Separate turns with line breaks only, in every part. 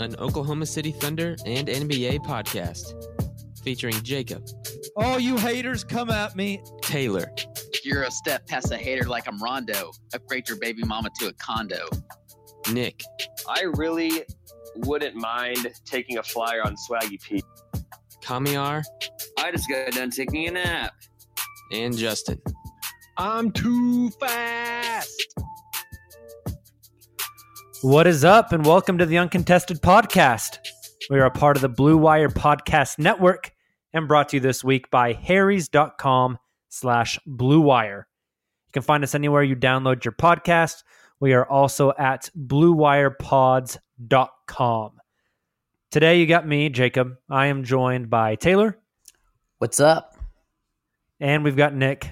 an Oklahoma City Thunder and NBA podcast featuring Jacob,
All you haters, come at me.
Tayler,
You're a step past a hater like I'm Rondo. Upgrade your baby mama to a condo.
Nick,
I really wouldn't mind taking a flyer on Swaggy P.
Kamiar,
I just got done taking a nap.
and Justin.
I'm too fast.
What is up, and welcome to the Uncontested Podcast. We are a part of the Blue Wire Podcast Network and brought to you this week by harrys.com slash Blue Wire. You can find us anywhere you download your podcast. We are also at bluewirepods.com. Today you got me, Jacob. I am joined by Tayler,
What's up?
and we've got Nick.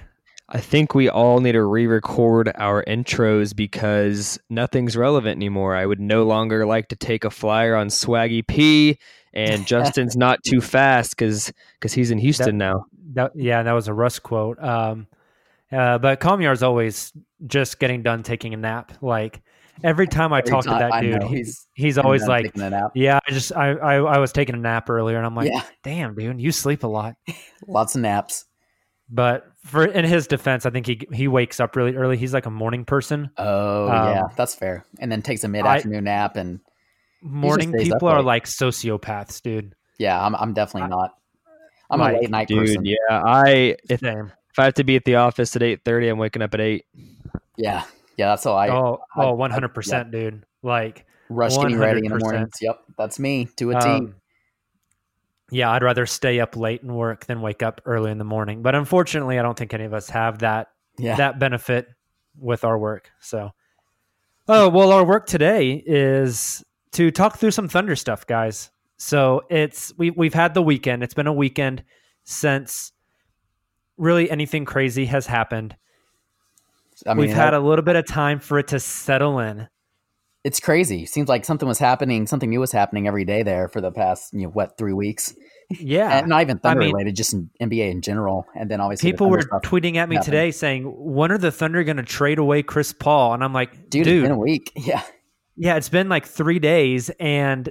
I think we all need to re-record our intros because nothing's relevant anymore. I would no longer like to take a flyer on Swaggy P, and Justin's not too fast because because he's in Houston now.
That, yeah, that was a Russ quote. Um, uh, but Kamiar's always just getting done taking a nap. Like every time I
Every
talk
time-
to that
I
dude,
know,
he-
he's
he's,
getting
always like,
taking a nap.
"Yeah, I just I, I I was taking a nap earlier," and I'm like,
Yeah.
"Damn, dude, you sleep a lot."
Lots of naps.
But for in his defense, I think he he wakes up really early. He's like a morning person.
Oh
Um,
yeah, that's fair. And then takes a mid-afternoon nap, and
Morning people are like sociopaths, dude.
yeah, I'm I'm definitely not. I'm
like,
a late night
Dude,
person.
yeah, I if,
Same.
if I have to be at the office at eight thirty, I'm waking up at eight.
yeah, yeah. That's all I
oh,
I-
oh, 100 percent, dude. Like,
rush getting ready in the
100%.
mornings. Yep, that's me to a T.
Yeah, I'd rather stay up late and work than wake up early in the morning. But unfortunately, I don't think any of us have that
yeah,
that benefit with our work. So, oh well, our work today is to talk through some Thunder stuff, guys. So it's we we've had the weekend. It's been a weekend since really anything crazy has happened.
I mean,
we've had a little bit of time for it to settle in.
It's crazy. Seems like something was happening, something new was happening every day there for the past you know what three weeks,
Yeah,
and not even
I
Thunder
mean-
related, just in NBA in general. And then obviously
people were tweeting at me
happened.
today saying, "When are the Thunder going to trade away Chris Paul?" And I'm like,
dude,
"Dude,
it's been a week. Yeah,
yeah, it's been like three days, and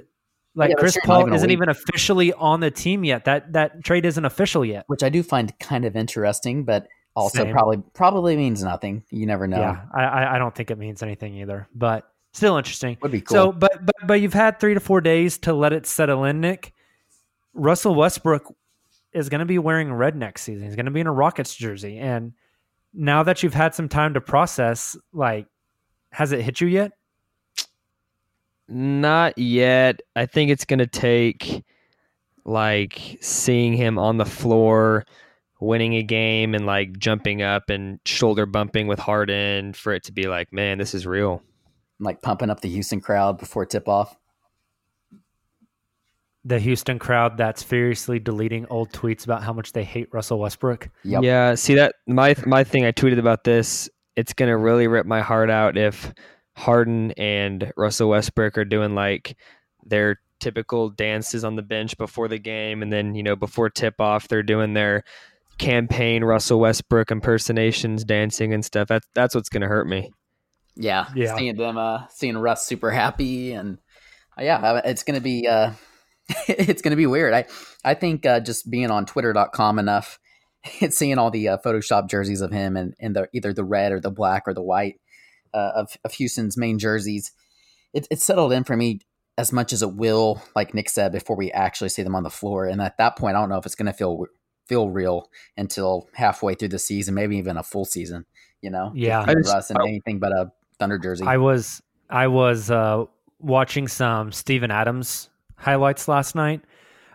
like
Yeah,
Chris
sure,
Paul
even
isn't even officially on the team yet. That that trade isn't official yet.
which I do find kind of interesting, but also
Same.
probably probably means nothing. You never know.
Yeah, I, I I don't think it means anything either, but still interesting.
Would be cool.
So, but but but you've had three to four days to let it settle in, Nick. Russell Westbrook is going to be wearing red next season. He's going to be in a Rockets jersey, and now that you've had some time to process, like, has it hit you yet?
Not yet. I think it's gonna take like seeing him on the floor winning a game and like jumping up and shoulder bumping with Harden for it to be like, man, this is real.
Like pumping up the Houston crowd before tip off.
the Houston crowd that's furiously deleting old tweets about how much they hate Russell Westbrook.
Yeah, see that my my thing I tweeted about this, it's going to really rip my heart out if Harden and Russell Westbrook are doing like their typical dances on the bench before the game and then, you know, before tip off they're doing their campaign Russell Westbrook impersonations, dancing and stuff. That's that's what's going to hurt me.
Yeah,
Yeah.
seeing them, uh, seeing Russ super happy, and uh, yeah, uh, it's gonna be, uh, it's gonna be weird. I, I think uh, just being on Twitter.com enough, and seeing all the uh, Photoshop jerseys of him and and the either the red or the black or the white uh, of of Houston's main jerseys, it, it's settled in for me as much as it will, like Nick said, before we actually see them on the floor. And at that point, I don't know if it's gonna feel feel real until halfway through the season, maybe even a full season. You know,
Yeah.
Just
I just-
Russ and anything but a Thunder jersey.
I was I was uh, watching some Steven Adams highlights last night,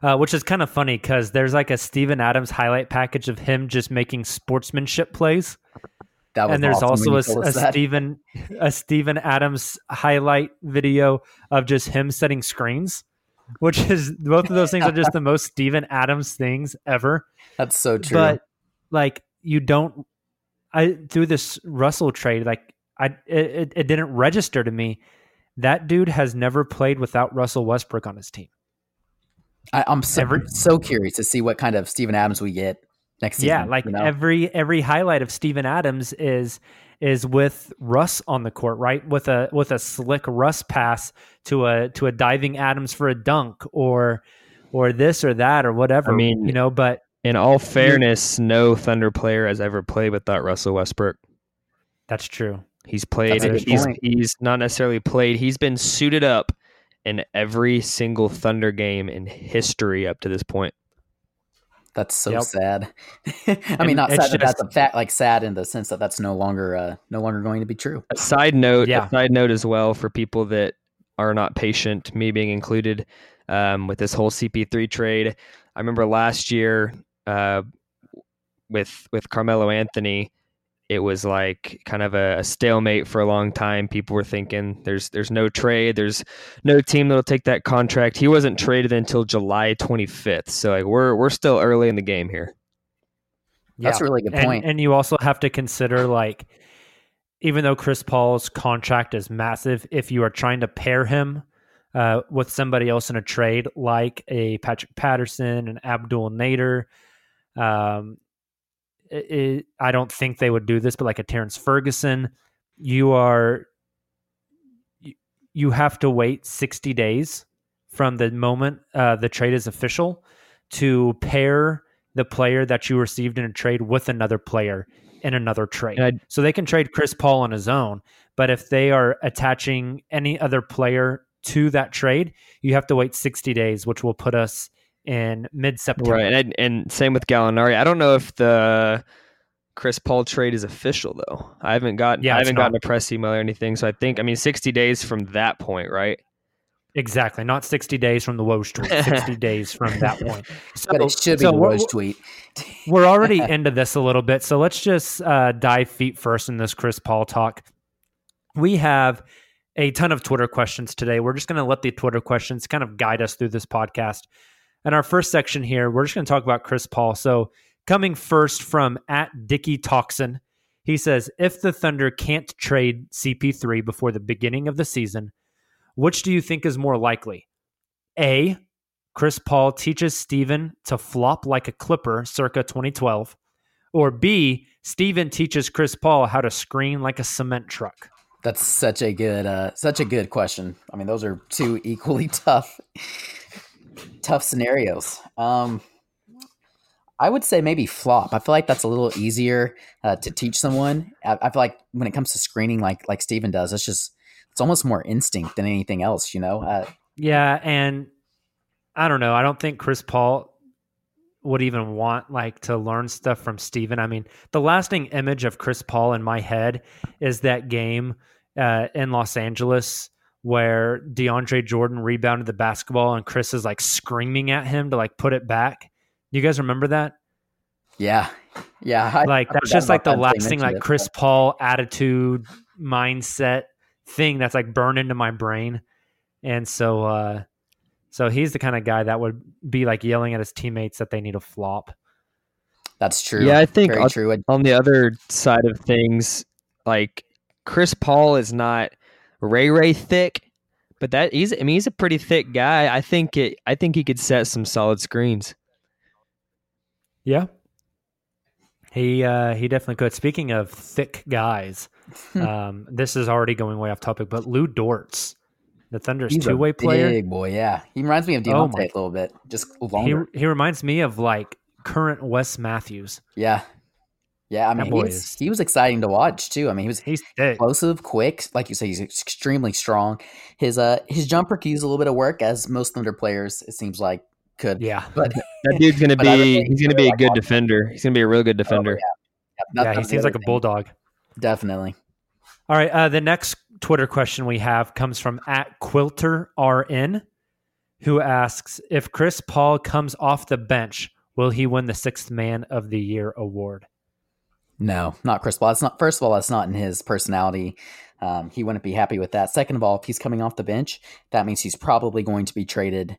uh, which is kind of funny because there's like a Steven Adams highlight package of him just making sportsmanship plays.
That was
and there's
awesome
also a, a. Steven a Steven Adams highlight video of just him setting screens, which is both of those things are just the most Steven Adams things ever.
That's so true.
But like you don't I through this Russell trade, like I it, it, it didn't register to me. That dude has never played without Russell Westbrook on his team.
I, I'm so,
Every-
so curious to see what kind of Steven Adams we get next season.
yeah, like
you know?
every every highlight of Steven Adams is is with Russ on the court, right? With a with a slick Russ pass to a to a diving Adams for a dunk or or this or that or whatever.
I mean,
you know, but
In all fairness, no Thunder player has ever played without Russell Westbrook.
that's true.
He's played.
That's a good
He's
point.
he's not necessarily played. He's been suited up in every single Thunder game in history up to this point.
that's so
Yep.
sad. I
And
mean, not
it's
sad. That that's a fact. Like sad in the sense that that's no longer uh, no longer going to be true.
A side note,
Yeah.
a side note as well for people that are not patient, me being included, um, with this whole CP3 trade. I remember last year uh, with with Carmelo Anthony, it was like kind of a, a stalemate for a long time. People were thinking there's there's no trade, there's no team that'll take that contract. He wasn't traded until July 25th, so like we're we're still early in the game here.
That's a really good
and,
point.
And you also have to consider like even though Chris Paul's contract is massive, if you are trying to pair him uh, with somebody else in a trade, like a Patrick Patterson and Abdel Nader, um, it, it- I don't think they would do this, but like a Terrence Ferguson, you are you, you have to wait sixty days from the moment uh, the trade is official to pair the player that you received in a trade with another player in another trade.
I-
so they can trade Chris Paul on his own, but if they are attaching any other player to that trade, you have to wait 60 days, which will put us in mid September.
Right, and and same with Gallinari. I don't know if the Chris Paul trade is official though. I haven't gotten
Yeah,
I haven't gotten a press email or anything. So I think I mean sixty days from that point, right?
Exactly. Not 60 days from the Woj tweet, 60 days from that point. So,
but it should be
so
the
we're-
Woj tweet.
we're already into this a little bit, so let's just uh, dive feet first in this Chris Paul talk. We have a ton of Twitter questions today. We're just going to let the Twitter questions kind of guide us through this podcast. And our first section here, we're just going to talk about Chris Paul. So, coming first from at Dicky Toxin, he says, if the Thunder can't trade CP3 before the beginning of the season, which do you think is more likely? A. Chris Paul teaches Steven to flop like a clipper circa 2012. Or B. Steven teaches Chris Paul how to screen like a cement truck.
That's such a good uh, such a good question. I mean, those are two equally tough tough scenarios. Um, I would say maybe flop. I feel like that's a little easier uh, to teach someone. I, I feel like when it comes to screening, like like Steven does, it's just it's almost more instinct than anything else. You know, uh,
Yeah, and I don't know. I don't think Chris Paul would even want like to learn stuff from Steven. I mean, the lasting image of Chris Paul in my head is that game uh, in Los Angeles where DeAndre Jordan rebounded the basketball and Chris is like screaming at him to like put it back. You guys remember that?
yeah, yeah. I-
like
I
that's just like the
about that until you
lasting like
it.
Chris Paul attitude mindset thing that's like burned into my brain. And so uh So he's the kind of guy that would be like yelling at his teammates that they need a flop.
That's true.
Yeah, I think
Very
on,
true.
on the other side of things, like Chris Paul is not Ray Ray thick, but that he's I mean he's a pretty thick guy. I think it I think he could set some solid screens.
Yeah. He uh, he definitely could. Speaking of thick guys, um, this is already going way off topic, but Lu Dort, the Thunder's two way player,
Big boy, yeah. He reminds me of
Oh
Deontay a little bit, just
he he reminds me of like current Wes Matthews.
yeah, yeah. I mean,
boy
he's,
is-
he was exciting to watch too. I mean, he was
He's thick.
explosive, quick. Like you say, he's extremely strong. His uh his jumper could use a little bit of work, as most Thunder players it seems like could.
Yeah,
but
That dude's gonna
But I would
be
think
he's gonna be a
like,
good
all-
defender. He's gonna be a real good defender.
that-
yeah, he
that's the
seems
other
like a bulldog.
Definitely.
All right. Uh, the next Twitter question we have comes from at Quilter RN, who asks if Chris Paul comes off the bench, will he win the Sixth Man of the Year award?
No, not Chris Paul. It's not. First of all, that's not in his personality. Um, he wouldn't be happy with that. Second of all, if he's coming off the bench, that means he's probably going to be traded,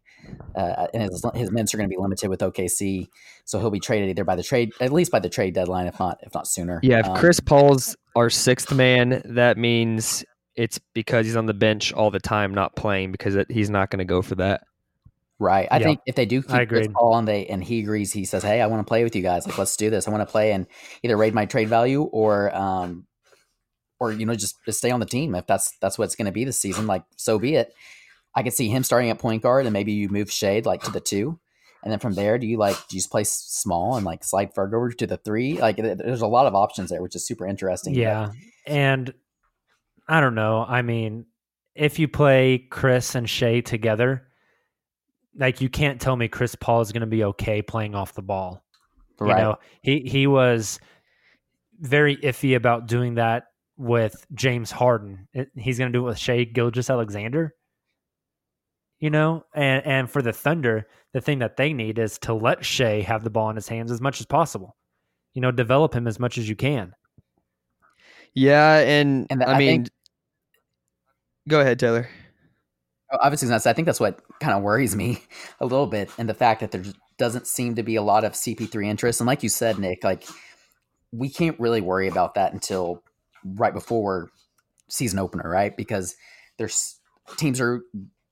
uh, and his his minutes are going to be limited with OKC. So he'll be traded either by the trade, at least by the trade deadline, if not if not sooner.
Yeah, if
Um,
Chris Paul's our sixth man, that means it's because he's on the bench all the time, not playing, because it, he's not going to go for that.
Right. I think if they do keep Chris. Paul and they and he agrees, he says, "Hey, I want to play with you guys. Like, let's do this. I want to play and either raid my trade value or, um, or you know, just, just stay on the team. If that's that's what it's going to be this season, like so be it. I could see him starting at point guard and maybe you move Shade like to the two, and then from there, do you like do you just play small and like slide Ferg over to the three? Like, there's a lot of options there, which is super interesting. but-
Yeah. And I don't know. I mean, if you play Chris and Shai together, like you can't tell me Chris Paul is going to be okay playing off the ball. You know, he he was very iffy about doing that with James Harden. It- he's going to do it with Shai Gilgeous-Alexander. You know, and and for the Thunder, the thing that they need is to let Shai have the ball in his hands as much as possible. You know, develop him as much as you can.
Yeah, and,
And
I
I
mean,
think-
go ahead, Tayler.
Oh, Obviously, that's, I think that's what kind of worries me a little bit, and the fact that there doesn't seem to be a lot of CP3 interest. And like you said, Nick, like we can't really worry about that until right before season opener, right? Because there's teams are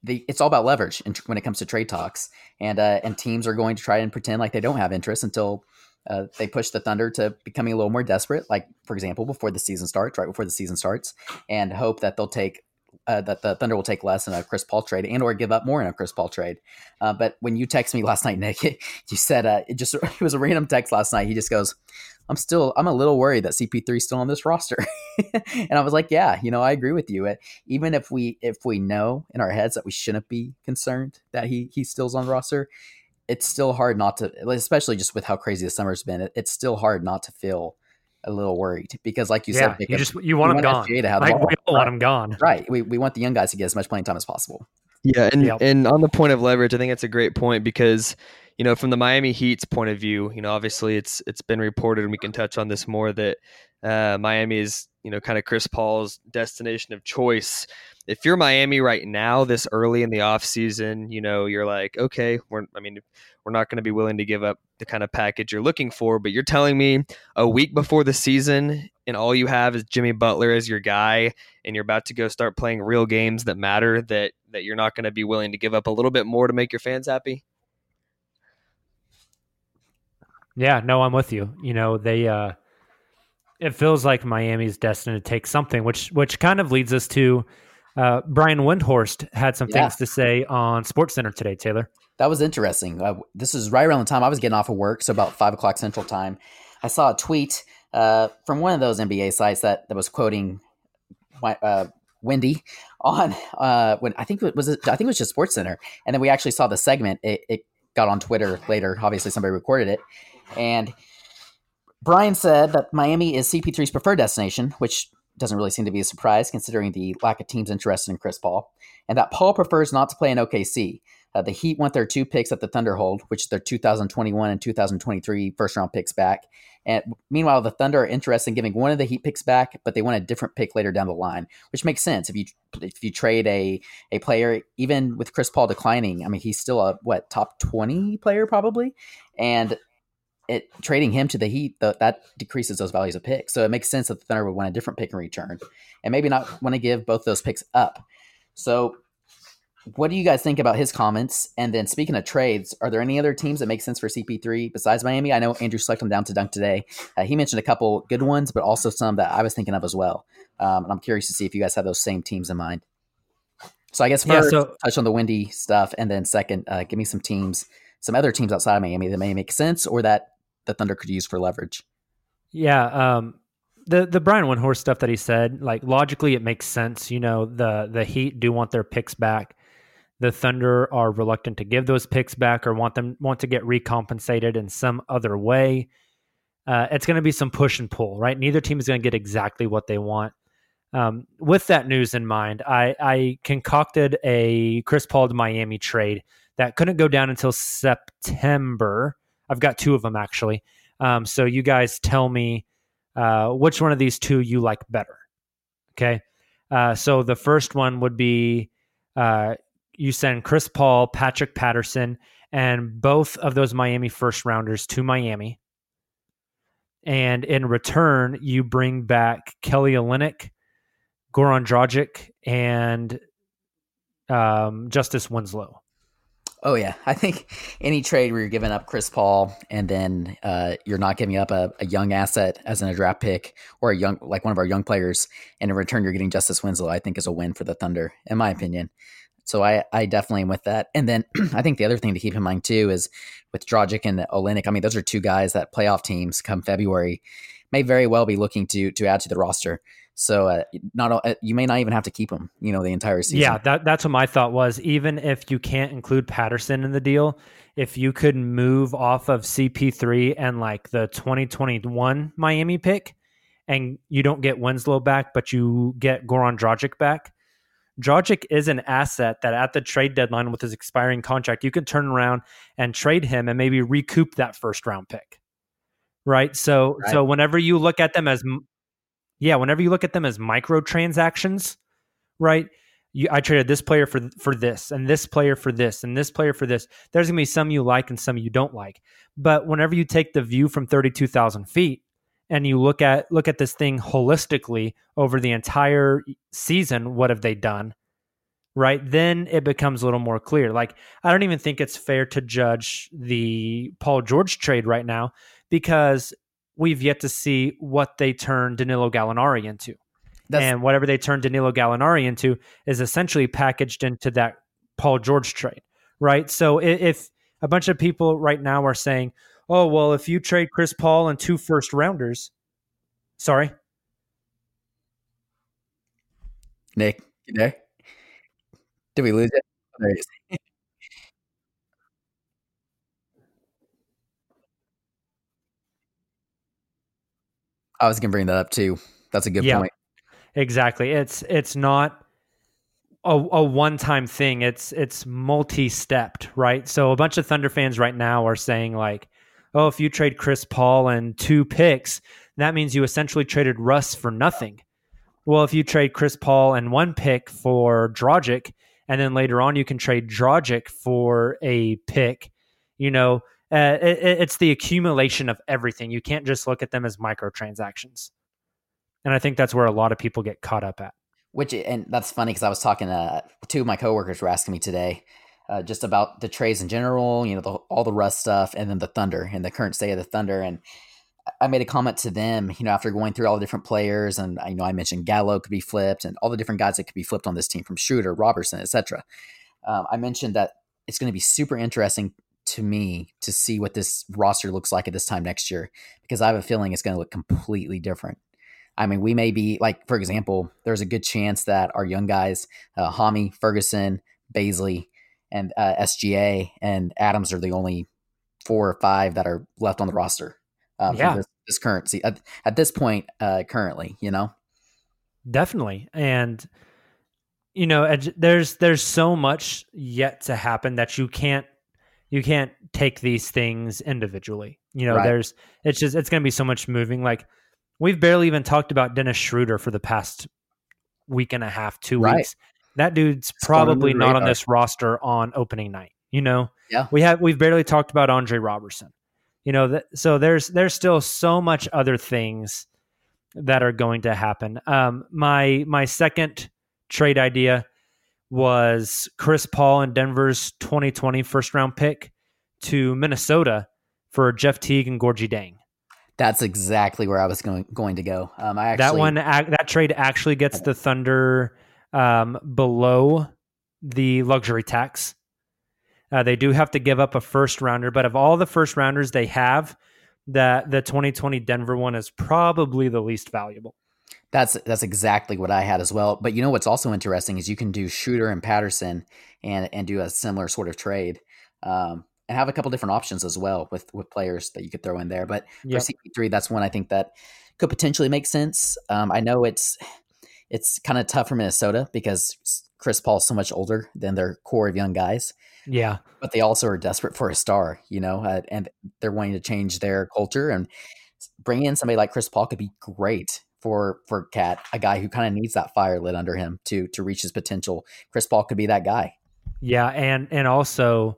the it's all about leverage when it comes to trade talks, and uh, and teams are going to try and pretend like they don't have interest until uh, they push the Thunder to becoming a little more desperate, like for example, before the season starts, right before the season starts, and hope that they'll take uh, that the Thunder will take less in a Chris Paul trade and or give up more in a Chris Paul trade. Uh, but when you text me last night, Nick, you said uh, it just it was a random text last night. He just goes, "I'm still I'm a little worried that CP3 is still on this roster," and I was like, "Yeah, you know, I agree with you. Uh, Even if we if we know in our heads that we shouldn't be concerned that he he still's on the roster." It's still hard not to, especially just with how crazy the summer's been. It, it's still hard not to feel a little worried because, like you
yeah,
said,
you just you want them gone.
SGA to have
Like,
ball,
we all want
right?
him gone.
Right. We, we want the young guys to get as much playing time as possible.
Yeah, and
Yep.
and on the point of leverage, I think that's a great point because you know from the Miami Heat's point of view, you know obviously it's it's been reported, and we can touch on this more that uh, Miami is you know kind of Chris Paul's destination of choice. If you're Miami right now, this early in the off season, you know you're like, okay, we're I mean we're not going to be willing to give up the kind of package you're looking for, but you're telling me a week before the season, and all you have is Jimmy Butler as your guy, and you're about to go start playing real games that matter that that you're not going to be willing to give up a little bit more to make your fans happy
Yeah, no, I'm with you. You know, they uh it feels like Miami's destined to take something, which which kind of leads us to uh Brian Windhorst had some
Yeah.
things to say on Sports Center today, Tayler.
That was interesting. Uh, this is right around the time I was getting off of work, so about five o'clock Central Time. I saw a tweet uh, from one of those NBA sites that, that was quoting uh, Windy on uh, when I think it was I think it was just Sports Center, and then we actually saw the segment. It, it got on Twitter later. Obviously, somebody recorded it, and Brian said that Miami is CP3's preferred destination, which doesn't really seem to be a surprise considering the lack of teams interested in Chris Paul, and that Paul prefers not to play in OKC. Uh, the Heat want their two picks that the Thunder hold, which is their 2021 and 2023 first round picks back. And meanwhile, the Thunder are interested in giving one of the Heat picks back, but they want a different pick later down the line, which makes sense if you if you trade a a player, even with Chris Paul declining. I mean, he's still a what top 20 player probably, and it trading him to the Heat the, that decreases those values of picks. So it makes sense that the Thunder would want a different pick in return, and maybe not want to give both those picks up. So what do you guys think about his comments? And then speaking of trades, are there any other teams that make sense for CP3 besides Miami? I know Andrew selected him down to dunk today. Uh, he mentioned a couple good ones, but also some that I was thinking of as well. Um, and I'm curious to see if you guys have those same teams in mind. So I guess first, yeah, so, touch on the windy stuff, and then second, uh, give me some teams, some other teams outside of Miami that may make sense or that the Thunder could use for leverage.
Yeah, um, the the Brian Windhorst stuff that he said, like logically, it makes sense. You know, the the Heat do want their picks back the Thunder are reluctant to give those picks back or want them want to get recompensated in some other way. Uh, it's going to be some push and pull, right? Neither team is going to get exactly what they want. Um, with that news in mind, I, I concocted a Chris Paul to Miami trade that couldn't go down until September. I've got two of them actually. Um, so you guys tell me uh, which one of these two you like better. Okay. Uh, so the first one would be uh, you send Chris Paul, Patrick Patterson, and both of those Miami first rounders to Miami. And in return, you bring back Kelly Olynyk, Goran Dragic, and um, Justice Winslow.
Oh yeah, I think any trade where you're giving up Chris Paul and then uh, you're not giving up a, a, young asset as in a draft pick or a young like one of our young players, and in return you're getting Justice Winslow, I think is a win for the Thunder, in my opinion. So I, I definitely am with that. And then I think the other thing to keep in mind too is with Dragic and Olynyk. I mean, those are two guys that playoff teams come February may very well be looking to to add to the roster. So uh, not uh, you may not even have to keep them, you know, the entire season.
Yeah, that, that's what my thought was. Even if you can't include Patterson in the deal, if you could move off of CP3 and like the 2021 Miami pick, and you don't get Winslow back, but you get Goran Dragic back, Dragic is an asset that at the trade deadline with his expiring contract, you can turn around and trade him and maybe recoup that first round pick. Right. So, right. so whenever you look at them as, yeah, whenever you look at them as microtransactions, right? You, I traded this player for for this, and this player for this, and this player for this. There's gonna be some you like and some you don't like. But whenever you take the view from thirty two thousand feet, and you look at look at this thing holistically over the entire season what have they done right? Then it becomes a little more clear. Like i don't even think it's fair to judge the paul george trade right now because we've yet to see what they turn danilo gallinari into. That's- and whatever they turn danilo gallinari into is essentially packaged into that paul george trade right? So if a bunch of people right now are saying oh well, if you trade Chris Paul and two first rounders, sorry,
Nick, you there? Did we lose it? Oh, I was gonna bring that up too. That's a good yeah, point.
Exactly. It's it's not a, a one time thing. It's it's multi stepped, right? So a bunch of Thunder fans right now are saying like, oh, if you trade Chris Paul and two picks, that means you essentially traded Russ for nothing. Well, if you trade Chris Paul and one pick for Dragic, and then later on you can trade Dragic for a pick, you know, uh, it, it's the accumulation of everything. You can't just look at them as microtransactions. And I think that's where a lot of people get caught up at.
Which, and that's funny because I was talking to two of my coworkers were asking me today uh, just about the trades in general, you know, the, all the Russ stuff, and then the Thunder and the current state of the Thunder. And I made a comment to them, you know, after going through all the different players, and I know I mentioned Gallo could be flipped, and all the different guys that could be flipped on this team, from Schroeder, Robertson, etc. Um, I mentioned that it's going to be super interesting to me to see what this roster looks like at this time next year because I have a feeling it's going to look completely different. I mean, we may be like, for example, there's a good chance that our young guys, uh, Hami, Ferguson, Bazley, and uh, SGA and Adams are the only four or five that are left on the roster. Uh, yeah. This, this currency at, at, this point, uh, currently, you know,
definitely. And you know, there's there's so much yet to happen that you can't you can't take these things individually. You know,
Right.
there's it's just it's going to be so much moving. Like we've barely even talked about Dennis Schroeder for the past week and a half, two
Right.
weeks. That dude's probably not on this roster on opening night. You know,
Yeah.
we have we've barely talked about Andre Robertson. You know, that, so there's there's still so much other things that are going to happen. Um, my my second trade idea was Chris Paul and Denver's 2020 first round pick to Minnesota for Jeff Teague and Gorgui Dieng.
That's exactly where I was going going to go. Um, I actually
that one that trade actually gets the Thunder um, below the luxury tax. Uh, they do have to give up a first rounder, but of all the first rounders they have, that the 2020 Denver one is probably the least valuable.
That's that's exactly what I had as well. But you know what's also interesting is you can do Schroeder and Patterson and and do a similar sort of trade, um, and have a couple different options as well with with players that you could throw in there. But
Yep.
for CP3, that's one I think that could potentially make sense. Um, I know it's it's kind of tough for Minnesota because Chris Paul's so much older than their core of young guys.
Yeah.
but they also are desperate for a star, you know, uh, and they're wanting to change their culture and bring in somebody like Chris Paul could be great for for KAT, a guy who kind of needs that fire lit under him to to reach his potential. Chris Paul could be that guy.
Yeah, and and also,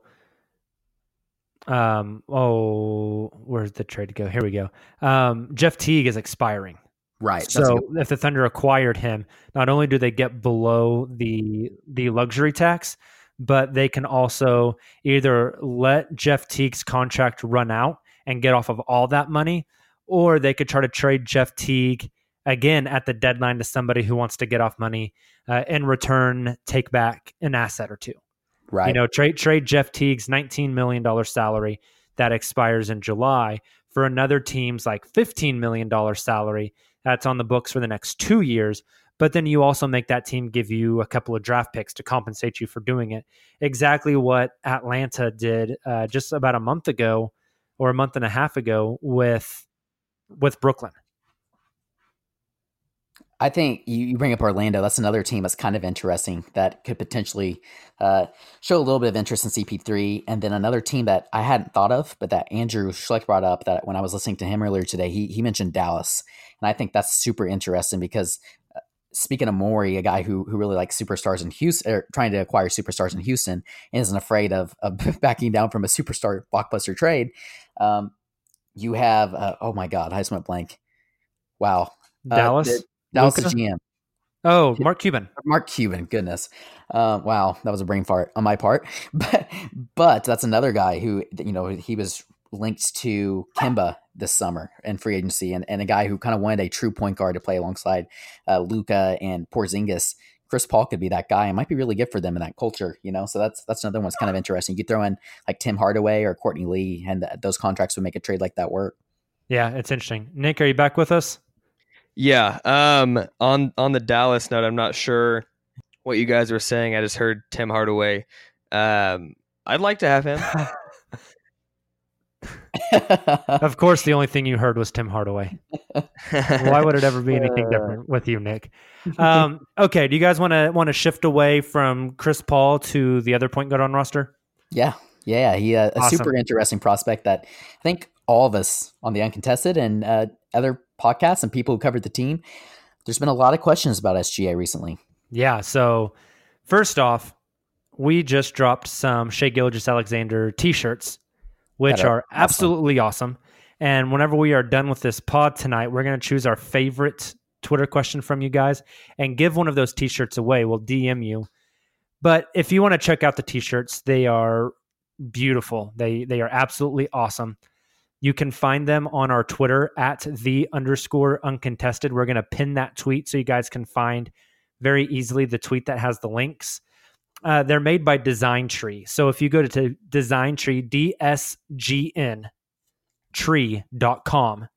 um, oh, where's the trade go? Here we go. Um, Jeff Teague is expiring.
Right.
So if the Thunder acquired him, not only do they get below the the luxury tax, but they can also either let Jeff Teague's contract run out and get off of all that money, or they could try to trade Jeff Teague again at the deadline to somebody who wants to get off money uh, in return, take back an asset or two.
right.
You know, trade trade Jeff Teague's nineteen million dollar salary that expires in July for another team's like fifteen million dollar salary that's on the books for the next two years. But then you also make that team give you a couple of draft picks to compensate you for doing it. Exactly what Atlanta did uh, just about a month ago or a month and a half ago with with Brooklyn.
I think you, bring up Orlando. That's another team that's kind of interesting that could potentially uh, show a little bit of interest in CP3. And then another team that I hadn't thought of, but that Andrew Schleck brought up that when I was listening to him earlier today, he, he mentioned Dallas. And I think that's super interesting because uh, speaking of Morey, a guy who, who really likes superstars in Houston, or trying to acquire superstars in Houston, and isn't afraid of, of backing down from a superstar blockbuster trade. Um, you have, uh, oh my God, I just went blank. Wow. Uh,
Dallas?
the- Dallas? GM.
Oh, Mark Cuban.
Mark Cuban, goodness. Uh, wow, that was a brain fart on my part. But but that's another guy who you know he was linked to Kemba this summer in free agency, and, and a guy who kind of wanted a true point guard to play alongside uh, Luka and Porzingis. Chris Paul could be that guy and might be really good for them in that culture, you know. So that's that's another one that's kind of interesting. You could throw in like Tim Hardaway or Courtney Lee, and th- those contracts would make a trade like that work.
Yeah, it's interesting. Nick, are you back with us?
Yeah. Um. On on the Dallas note, I'm not sure what you guys were saying. I just heard Tim Hardaway. Um. I'd like to have him.
Of course, the only thing you heard was Tim Hardaway. Why would it ever be anything different with you, Nick? Um, okay, do you guys want to want to shift away from Chris Paul to the other point guard on roster?
Yeah, yeah, he uh, a
Awesome.
super interesting prospect that I think all of us on the uncontested and uh, other podcasts and people who covered the team. There's been a lot of questions about SGA recently.
Yeah. So first off, we just dropped some Shai Gilgeous-Alexander T-shirts, which
are
are absolutely awesome. And whenever we are done with this pod tonight, we're going to choose our favorite Twitter question from you guys and give one of those T-shirts away. We'll DM you. But if you want to check out the T-shirts, they are beautiful. They they are absolutely awesome. You can find them on our Twitter at the underscore uncontested. We're going to pin that tweet so you guys can find very easily the tweet that has the links. Uh, they're made by Design Tree. So if you go to, Design Tree, DSGN tree.com,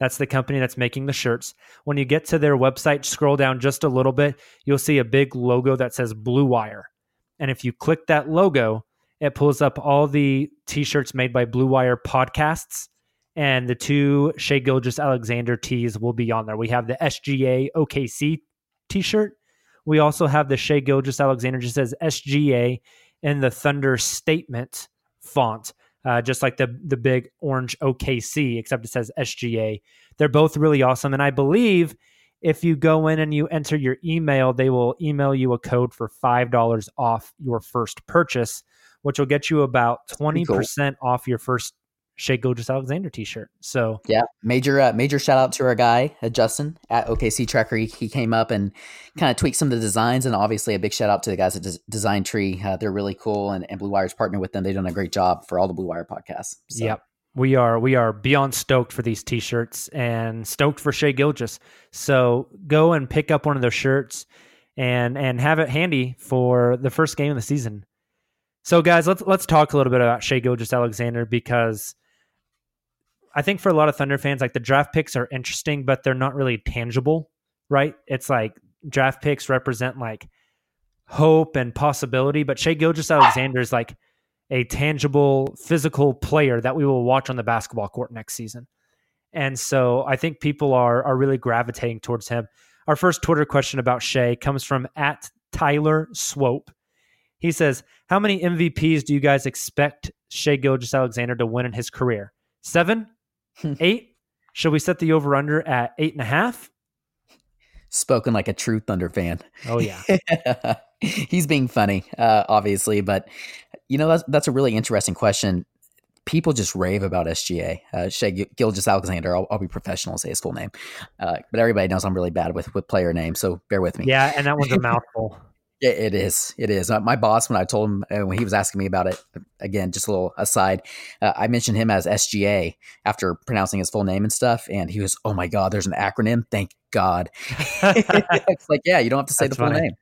that's the company that's making the shirts. When you get to their website, scroll down just a little bit, you'll see a big logo that says Blue Wire. And if you click that logo, it pulls up all the t shirts made by Blue Wire podcasts. And the two Shai Gilgeous-Alexander tees will be on there. We have the SGA OKC t shirt, We also have the Shai Gilgeous-Alexander just says SGA in the Thunder statement font, uh, just like the the big orange OKC, except it says SGA. They're both really awesome, and I believe if you go in and you enter your email, they will email you a code for five dollars off your first purchase, which will get you about twenty percent cool. off your first Shai Gilgeous-Alexander t-shirt. So
yeah, major uh, major shout out to our guy uh, Justin at OKC Tracker. He, he, came up and kind of tweaked some of the designs, and obviously a big shout out to the guys at Des- Design Tree. Uh, they're really cool, and, and Blue Wire's partnered with them. They've done a great job for all the Blue Wire podcasts.
So. Yep. We are we are beyond stoked for these t-shirts and stoked for Shai Gilgeous. So go and pick up one of those shirts and and have it handy for the first game of the season. So guys, let's let's talk a little bit about Shai Gilgeous-Alexander because I think for a lot of Thunder fans, like the draft picks are interesting, but they're not really tangible, right? It's like draft picks represent like hope and possibility, but Shai Gilgeous-Alexander is like a tangible physical player that we will watch on the basketball court next season. And so I think people are are really gravitating towards him. Our first Twitter question about Shai comes from at Tyler Swope. He says, How many MVPs do you guys expect Shai Gilgeous-Alexander to win in his career? Seven, eight? Should we set the over under at eight and a half?
Spoken like a true Thunder fan.
Oh yeah,
he's being funny, uh, obviously, but you know that's that's a really interesting question. People just rave about SGA. Uh, Shai Gilgeous-Alexander. I'll, I'll, be professional, say his full name, uh, but everybody knows I'm really bad with with player names, so bear with me.
Yeah, and that one's a mouthful.
It, it is. It is. Uh, my boss, when I told him, uh, when he was asking me about it, again, just a little aside, uh, I mentioned him as SGA after pronouncing his full name and stuff. And he was, oh my God, there's an acronym. Thank God. it's like, yeah, you don't have to say That's the full funny. name.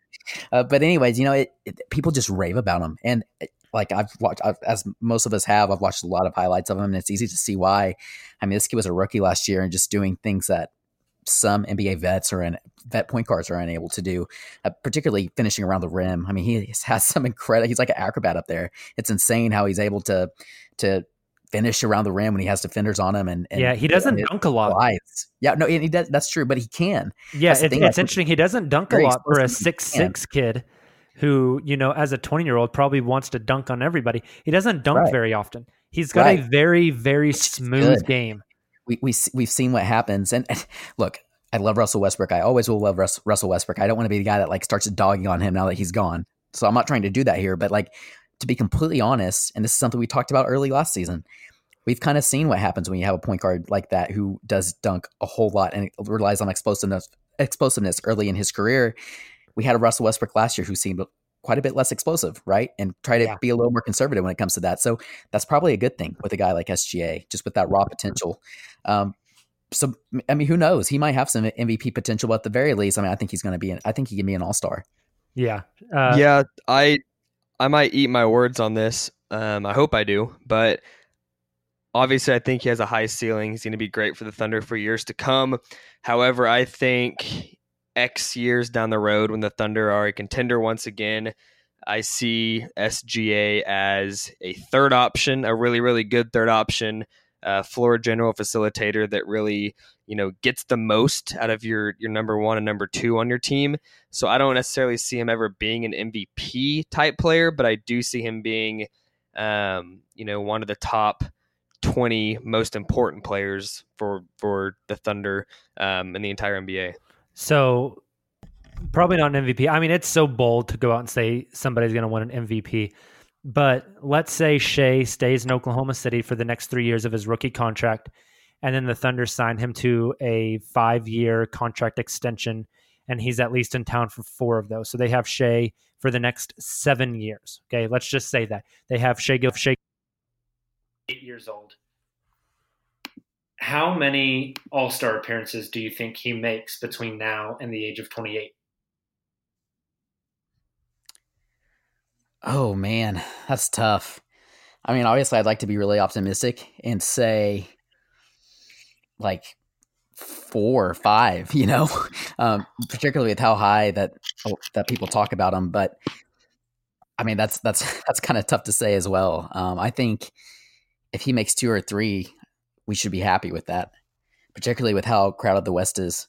Uh, but, anyways, you know, it, it, people just rave about him. And uh, like I've watched, I've, as most of us have, I've watched a lot of highlights of him, and it's easy to see why. I mean, this kid was a rookie last year and just doing things that some NBA vets or in vet point guards are unable to do, uh, particularly finishing around the rim. I mean, he has some incredible. He's like an acrobat up there. It's insane how he's able to to finish around the rim when he has defenders on him. And, and
yeah, he doesn't dunk a lot.
Lives. Yeah, no, he does. That's true, but he can.
Yeah, it's, it's interesting. He doesn't dunk a lot for a six six kid who you know as a 20 year old probably wants to dunk on everybody he doesn't dunk right. very often he's got right. a very very smooth game
we, we we've seen what happens. And, look, I love Russell Westbrook. I always will love Russ, Russell Westbrook. I don't want to be the guy that like starts dogging on him now that he's gone. So I'm not trying to do that here. But like to be completely honest, and this is something we talked about early last season. We've kind of seen what happens when you have a point guard like that who does dunk a whole lot and relies on explosiveness explosiveness early in his career. We had a Russell Westbrook last year who seemed quite a bit less explosive, right? And try to yeah. be a little more conservative when it comes to that. So that's probably a good thing with a guy like SGA, just with that raw potential. Um, so I mean, who knows? He might have some MVP potential, but at the very least, I mean, I think he's going to be. An, I think he can be an All Star.
Yeah,
uh, yeah. I I might eat my words on this. Um, I hope I do, but obviously, I think he has a high ceiling. He's going to be great for the Thunder for years to come. However, I think X years down the road, when the Thunder are a contender once again, I see SGA as a third option, a really, really good third option floor general facilitator that really you know gets the most out of your your number one and number two on your team. So I don't necessarily see him ever being an MVP type player, but I do see him being um, you know one of the top 20 most important players for for the Thunder um, in the entire NBA.
So probably not an MVP. I mean, it's so bold to go out and say somebody's going to win an MVP. But let's say Shai stays in Oklahoma City for the next three years of his rookie contract, and then the Thunder sign him to a five year contract extension, and he's at least in town for four of those. So they have Shai for the next seven years. Okay, let's just say that they have Shai Gil Shea eight years old. How many All Star appearances do you think he makes between now and the age of twenty eight?
Oh man, that's tough. I mean, obviously, I'd like to be really optimistic and say like four or five, you know, um, particularly with how high that that people talk about him. But I mean, that's that's that's kind of tough to say as well. Um, I think if he makes two or three, we should be happy with that, particularly with how crowded the West is.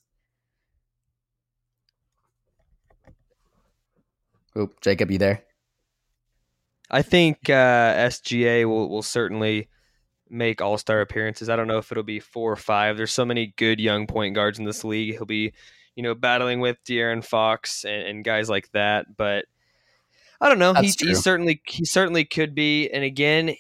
Oop, Jacob, you there?
I think uh, SGA will will certainly make All Star appearances. I don't know if it'll be four or five. There's so many good young point guards in this league. He'll be, you know, battling with De'Aaron Fox and, and guys like that. But I don't know. He, he certainly he certainly could be. And again,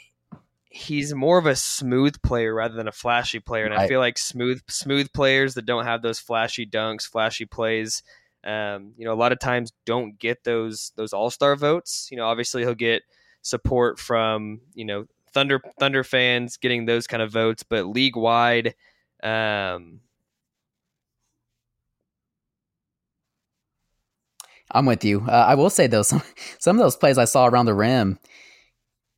he's more of a smooth player rather than a flashy player. And I, I feel like smooth smooth players that don't have those flashy dunks, flashy plays. Um, you know, a lot of times don't get those those All Star votes. You know, obviously he'll get support from you know Thunder Thunder fans getting those kind of votes, but league wide, um,
I'm with you. Uh, I will say though, some some of those plays I saw around the rim,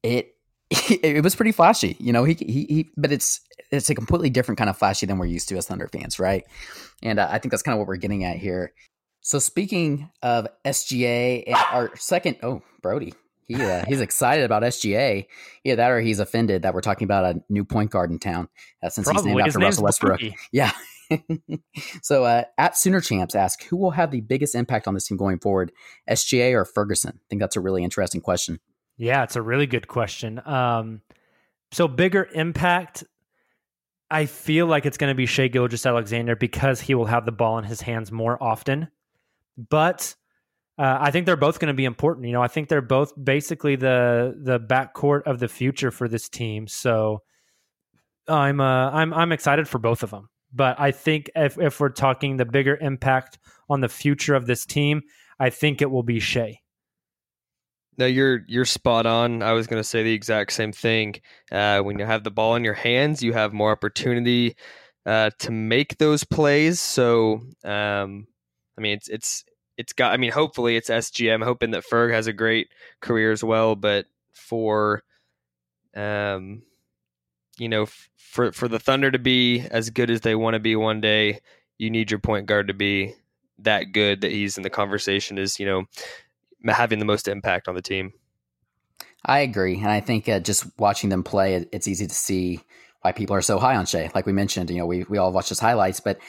it it, was pretty flashy. You know, he, he he, but it's it's a completely different kind of flashy than we're used to as Thunder fans, right? And uh, I think that's kind of what we're getting at here. So speaking of SGA, our second, oh Brody, he uh, he's excited about SGA. Yeah, that or he's offended that we're talking about a new point guard in town uh, since Probably. he's named after Russell Westbrook. Brody. Yeah. so uh, at Sooner Champs ask who will have the biggest impact on this team going forward, SGA or Ferguson? I think that's a really interesting question.
Yeah, it's a really good question. Um, so bigger impact. I feel like it's going to be Shai Gilgeous-Alexander because he will have the ball in his hands more often. But uh, I think they're both going to be important. You know, I think they're both basically the the backcourt of the future for this team. So I'm uh, I'm I'm excited for both of them. But I think if if we're talking the bigger impact on the future of this team, I think it will be Shai.
No, you're you're spot on. I was going to say the exact same thing. Uh, when you have the ball in your hands, you have more opportunity uh, to make those plays. So, um, I mean, it's it's it's got. I mean, hopefully it's SGA. I'm hoping that Ferg has a great career as well. But for, um, you know, for for the Thunder to be as good as they want to be one day, you need your point guard to be that good that he's in the conversation is you know having the most impact on the team.
I agree, and I think uh, just watching them play, it's easy to see why people are so high on Shai. Like we mentioned, you know, we we all watch his highlights, but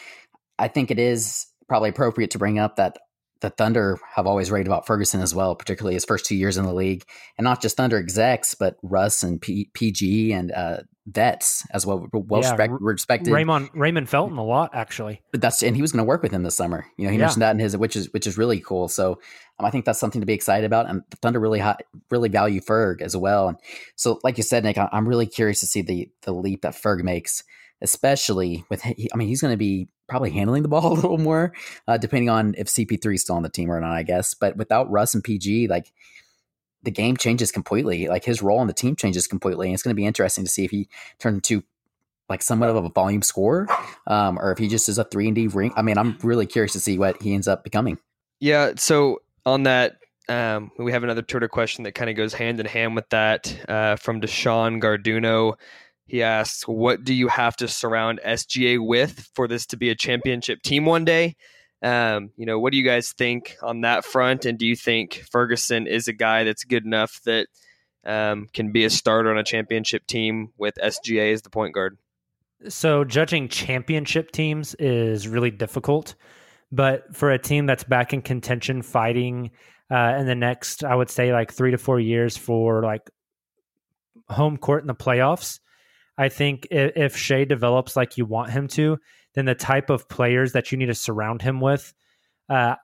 I think it is probably appropriate to bring up that the Thunder have always raved about Ferguson as well, particularly his first two years in the league, and not just Thunder execs, but Russ and P- PG and uh, vets as well. Well yeah, respect, respected.
Raymond Raymond Felton a lot actually.
But that's and he was going to work with him this summer. You know, he yeah. mentioned that in his which is which is really cool. So um, I think that's something to be excited about. And the Thunder really high, really value Ferg as well. And so, like you said, Nick, I'm really curious to see the the leap that Ferg makes especially with I mean he's going to be probably handling the ball a little more, uh, depending on if CP3 is still on the team or not, I guess. But without Russ and PG, like the game changes completely. Like his role on the team changes completely, and it's going to be interesting to see if he turns into like somewhat of a volume scorer, um, or if he just is a three and D ring. I mean, I'm really curious to see what he ends up becoming.
Yeah. So on that, um, we have another Twitter question that kind of goes hand in hand with that uh, from Deshaun Garduno. He asks, "What do you have to surround SGA with for this to be a championship team one day?" Um, you know, what do you guys think on that front? And do you think Ferguson is a guy that's good enough that um, can be a starter on a championship team with SGA as the point guard?
So, judging championship teams is really difficult. But for a team that's back in contention, fighting uh, in the next, I would say, like three to four years for like home court in the playoffs, I think if, if Shai develops like you want him to, then the type of players that you need to surround him with, uh,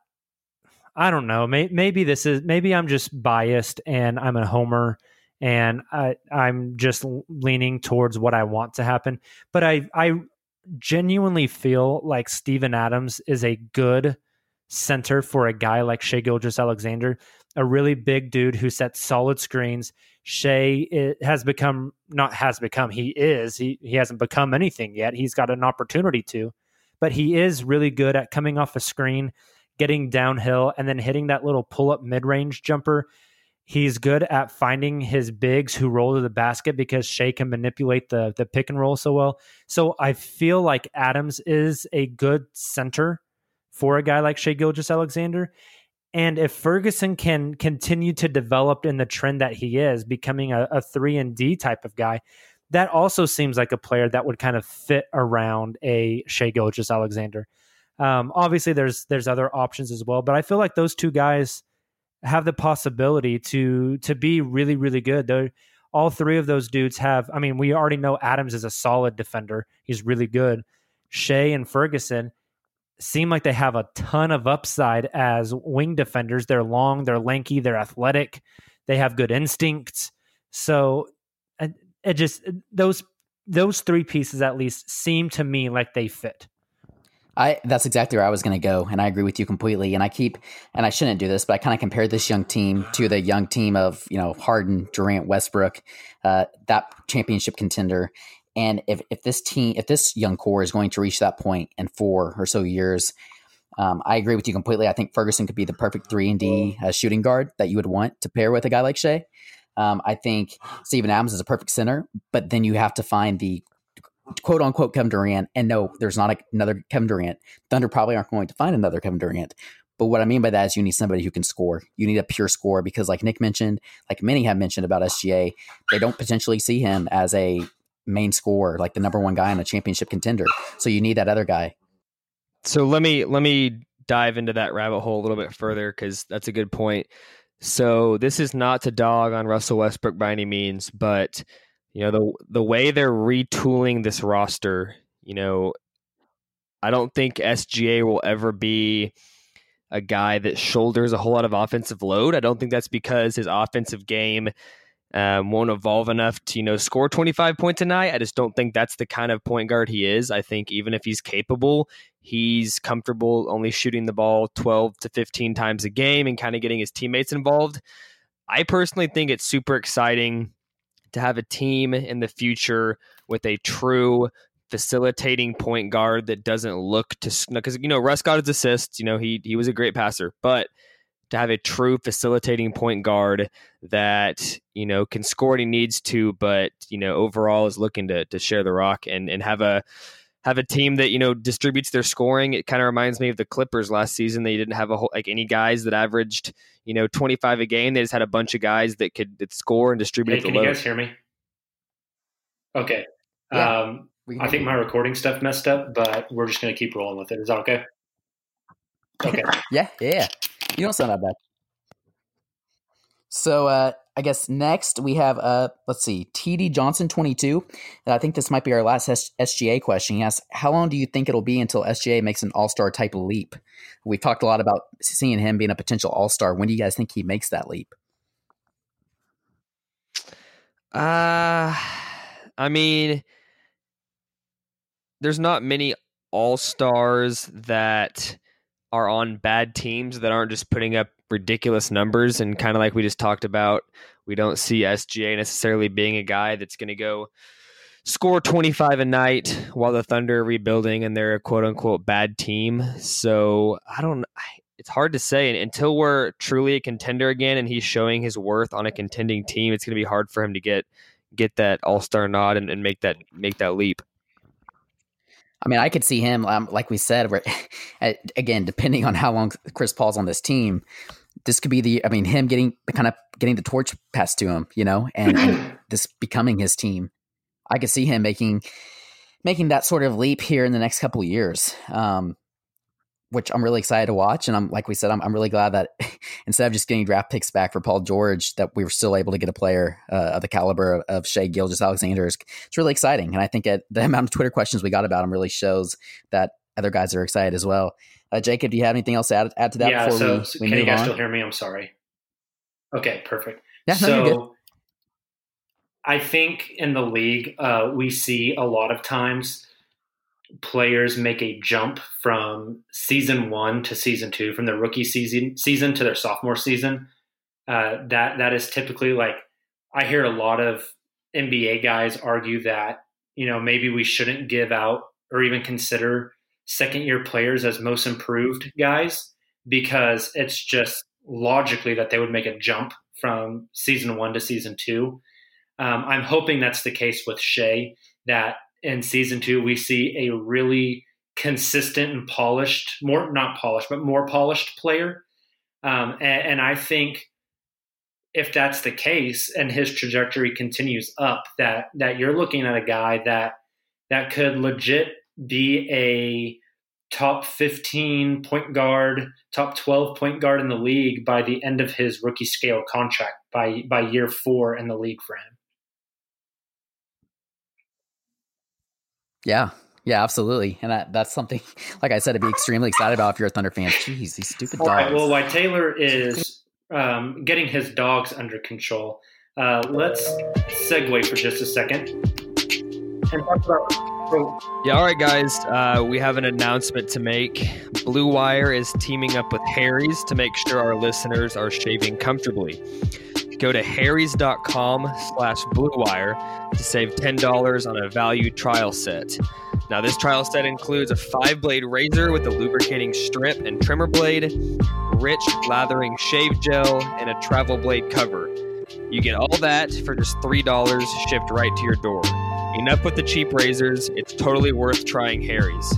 I don't know. May, maybe this is maybe I'm just biased and I'm a homer and I, I'm just leaning towards what I want to happen. But I I genuinely feel like Steven Adams is a good center for a guy like Shai Gilgeous-Alexander, a really big dude who sets solid screens, Shai has become not has become he is he he hasn't become anything yet. He's got an opportunity to, but he is really good at coming off a screen, getting downhill, and then hitting that little pull up mid range jumper. He's good at finding his bigs who roll to the basket because Shai can manipulate the the pick and roll so well. So I feel like Adams is a good center for a guy like Shai Gilgeous-Alexander. And if Ferguson can continue to develop in the trend that he is, becoming a, a three and D type of guy, that also seems like a player that would kind of fit around a Shai Gilgeous-Alexander. Um, obviously, there's there's other options as well, but I feel like those two guys have the possibility to to be really really good. They're, all three of those dudes have. I mean, we already know Adams is a solid defender. He's really good. Shai and Ferguson seem like they have a ton of upside as wing defenders. They're long, they're lanky, they're athletic, they have good instincts. So it just those those three pieces at least seem to me like they fit.
I that's exactly where I was going to go, and I agree with you completely. And I keep, and I shouldn't do this, but I kind of compared this young team to the young team of you know Harden, Durant, Westbrook, uh, that championship contender. And if if this team, if this young core is going to reach that point in four or so years, um, I agree with you completely. I think Ferguson could be the perfect three and D uh, shooting guard that you would want to pair with a guy like Shai. Um, I think Steven Adams is a perfect center, but then you have to find the quote unquote Kevin Durant. And no, there's not a, another Kevin Durant. Thunder probably aren't going to find another Kevin Durant. But what I mean by that is you need somebody who can score. You need a pure scorer because, like Nick mentioned, like many have mentioned about SGA, they don't potentially see him as a main scorer, like the number one guy in a championship contender. So you need that other guy.
So let me let me dive into that rabbit hole a little bit further because that's a good point. So this is not to dog on Russell Westbrook by any means, but you know the the way they're retooling this roster, you know, I don't think SGA will ever be a guy that shoulders a whole lot of offensive load. I don't think that's because his offensive game um, won't evolve enough to you know score 25 points a night. I just don't think that's the kind of point guard he is. I think even if he's capable, he's comfortable only shooting the ball 12 to 15 times a game and kind of getting his teammates involved. I personally think it's super exciting to have a team in the future with a true facilitating point guard that doesn't look to because you know Russ got his assists. You know he he was a great passer, but to have a true facilitating point guard that you know can score what he needs to, but you know overall is looking to to share the rock and and have a have a team that you know distributes their scoring. It kind of reminds me of the Clippers last season. They didn't have a whole like any guys that averaged you know 25 a game. They just had a bunch of guys that could that score and distribute.
Hey, can you guys hear me? Okay. Yeah, um, I think my recording stuff messed up, but we're just going to keep rolling with it. Is that okay? Okay.
yeah, yeah. You don't sound that bad. So uh, I guess next we have uh let's see TD Johnson 22. I think this might be our last SGA question. He asks, "How long do you think it'll be until SGA makes an All Star type leap?" We've talked a lot about seeing him being a potential All Star. When do you guys think he makes that leap?
Uh I mean, there's not many All Stars that are on bad teams that aren't just putting up ridiculous numbers. And kind of like we just talked about, we don't see SGA necessarily being a guy that's going to go score 25 a night while the Thunder are rebuilding and they're a quote unquote bad team. So I don't, it's hard to say. Until we're truly a contender again and he's showing his worth on a contending team, it's going to be hard for him to get get that all star nod and, and make that make that leap.
I mean, I could see him, um, like we said, where, again, depending on how long Chris Paul's on this team, this could be the, I mean, him getting the kind of getting the torch passed to him, you know, and, and this becoming his team. I could see him making making that sort of leap here in the next couple years. Um, which I'm really excited to watch. And I'm like we said, I'm, I'm really glad that instead of just getting draft picks back for Paul George, that we were still able to get a player uh, of the caliber of, of Shai Gilgeous-Alexander. It's, it's really exciting, and I think it, the amount of Twitter questions we got about him really shows that other guys are excited as well. Uh, Jacob, do you have anything else to add, add to that?
Yeah. so,
we,
so
we
can you guys
on?
still hear me? I'm sorry. Okay, perfect.
Yeah, no,
so I think in the league, uh, we see a lot of times players make a jump from season one to season two, from their rookie season season to their sophomore season. Uh, that that is typically like I hear a lot of NBA guys argue that you know maybe we shouldn't give out or even consider second year players as most improved guys because it's just logically that they would make a jump from season one to season two. Um, I'm hoping that's the case with Shai that in season two, we see a really consistent and polished, more not polished, but more polished player. Um, and, and I think if that's the case and his trajectory continues up, that that you're looking at a guy that that could legit be a
top 15 point guard, top 12 point guard in the league by the end of his rookie scale contract by by year 4 in the league for him.
Yeah, yeah, absolutely. And that, that's something, like I said, to be extremely excited about if you're a Thunder fan. Jeez, these stupid dogs.
All right, well, while Tayler is um, getting his dogs under control, uh, let's segue for just a second and talk about.
Yeah, all right, guys. Uh, we have an announcement to make. Blue Wire is teaming up with Harry's to make sure our listeners are shaving comfortably. Go to harrys.com slash bluewire to save $10 on a value trial set. Now, this trial set includes a five blade razor with a lubricating strip and trimmer blade, rich lathering shave gel, and a travel blade cover. You get all that for just $3 shipped right to your door. Enough with the cheap razors, it's totally worth trying Harry's.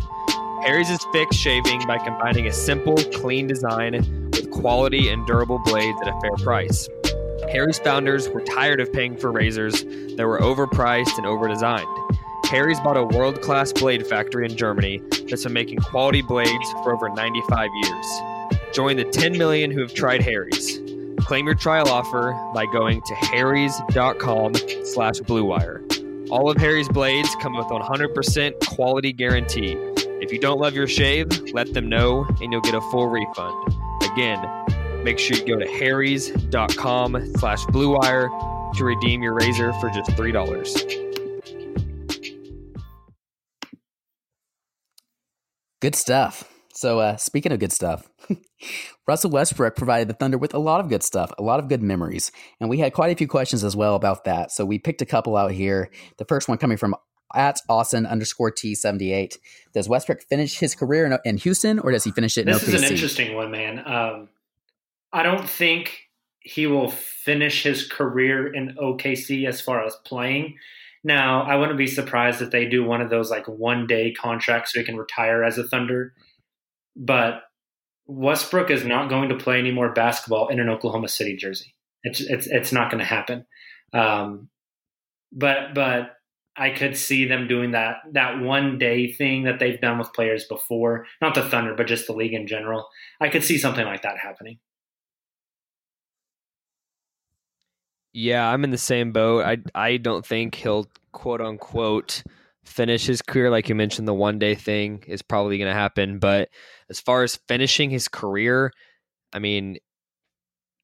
Harry's is fixed shaving by combining a simple, clean design with quality and durable blades at a fair price. Harry's founders were tired of paying for razors that were overpriced and overdesigned. Harry's bought a world class blade factory in Germany that's been making quality blades for over 95 years. Join the 10 million who have tried Harry's. Claim your trial offer by going to harrys.com slash bluewire. All of Harry's blades come with 100% quality guarantee. If you don't love your shave, let them know and you'll get a full refund. Again, make sure you go to harrys.com slash blue wire to redeem your razor for just $3.
Good stuff. So, uh, speaking of good stuff, Russell Westbrook provided the Thunder with a lot of good stuff, a lot of good memories. And we had quite a few questions as well about that. So, we picked a couple out here. The first one coming from at Austin underscore T78. Does Westbrook finish his career in, in Houston or does he finish it in
this is an interesting one, man. Um, I don't think he will finish his career in OKC as far as playing. Now, I wouldn't be surprised if they do one of those like one day contracts so he can retire as a Thunder. But Westbrook is not going to play any more basketball in an Oklahoma City jersey. It's it's it's not going to happen. Um, but but I could see them doing that that one day thing that they've done with players before, not the Thunder, but just the league in general. I could see something like that happening.
Yeah, I'm in the same boat. I I don't think he'll quote unquote finish his career like you mentioned the one day thing is probably going to happen, but as far as finishing his career, I mean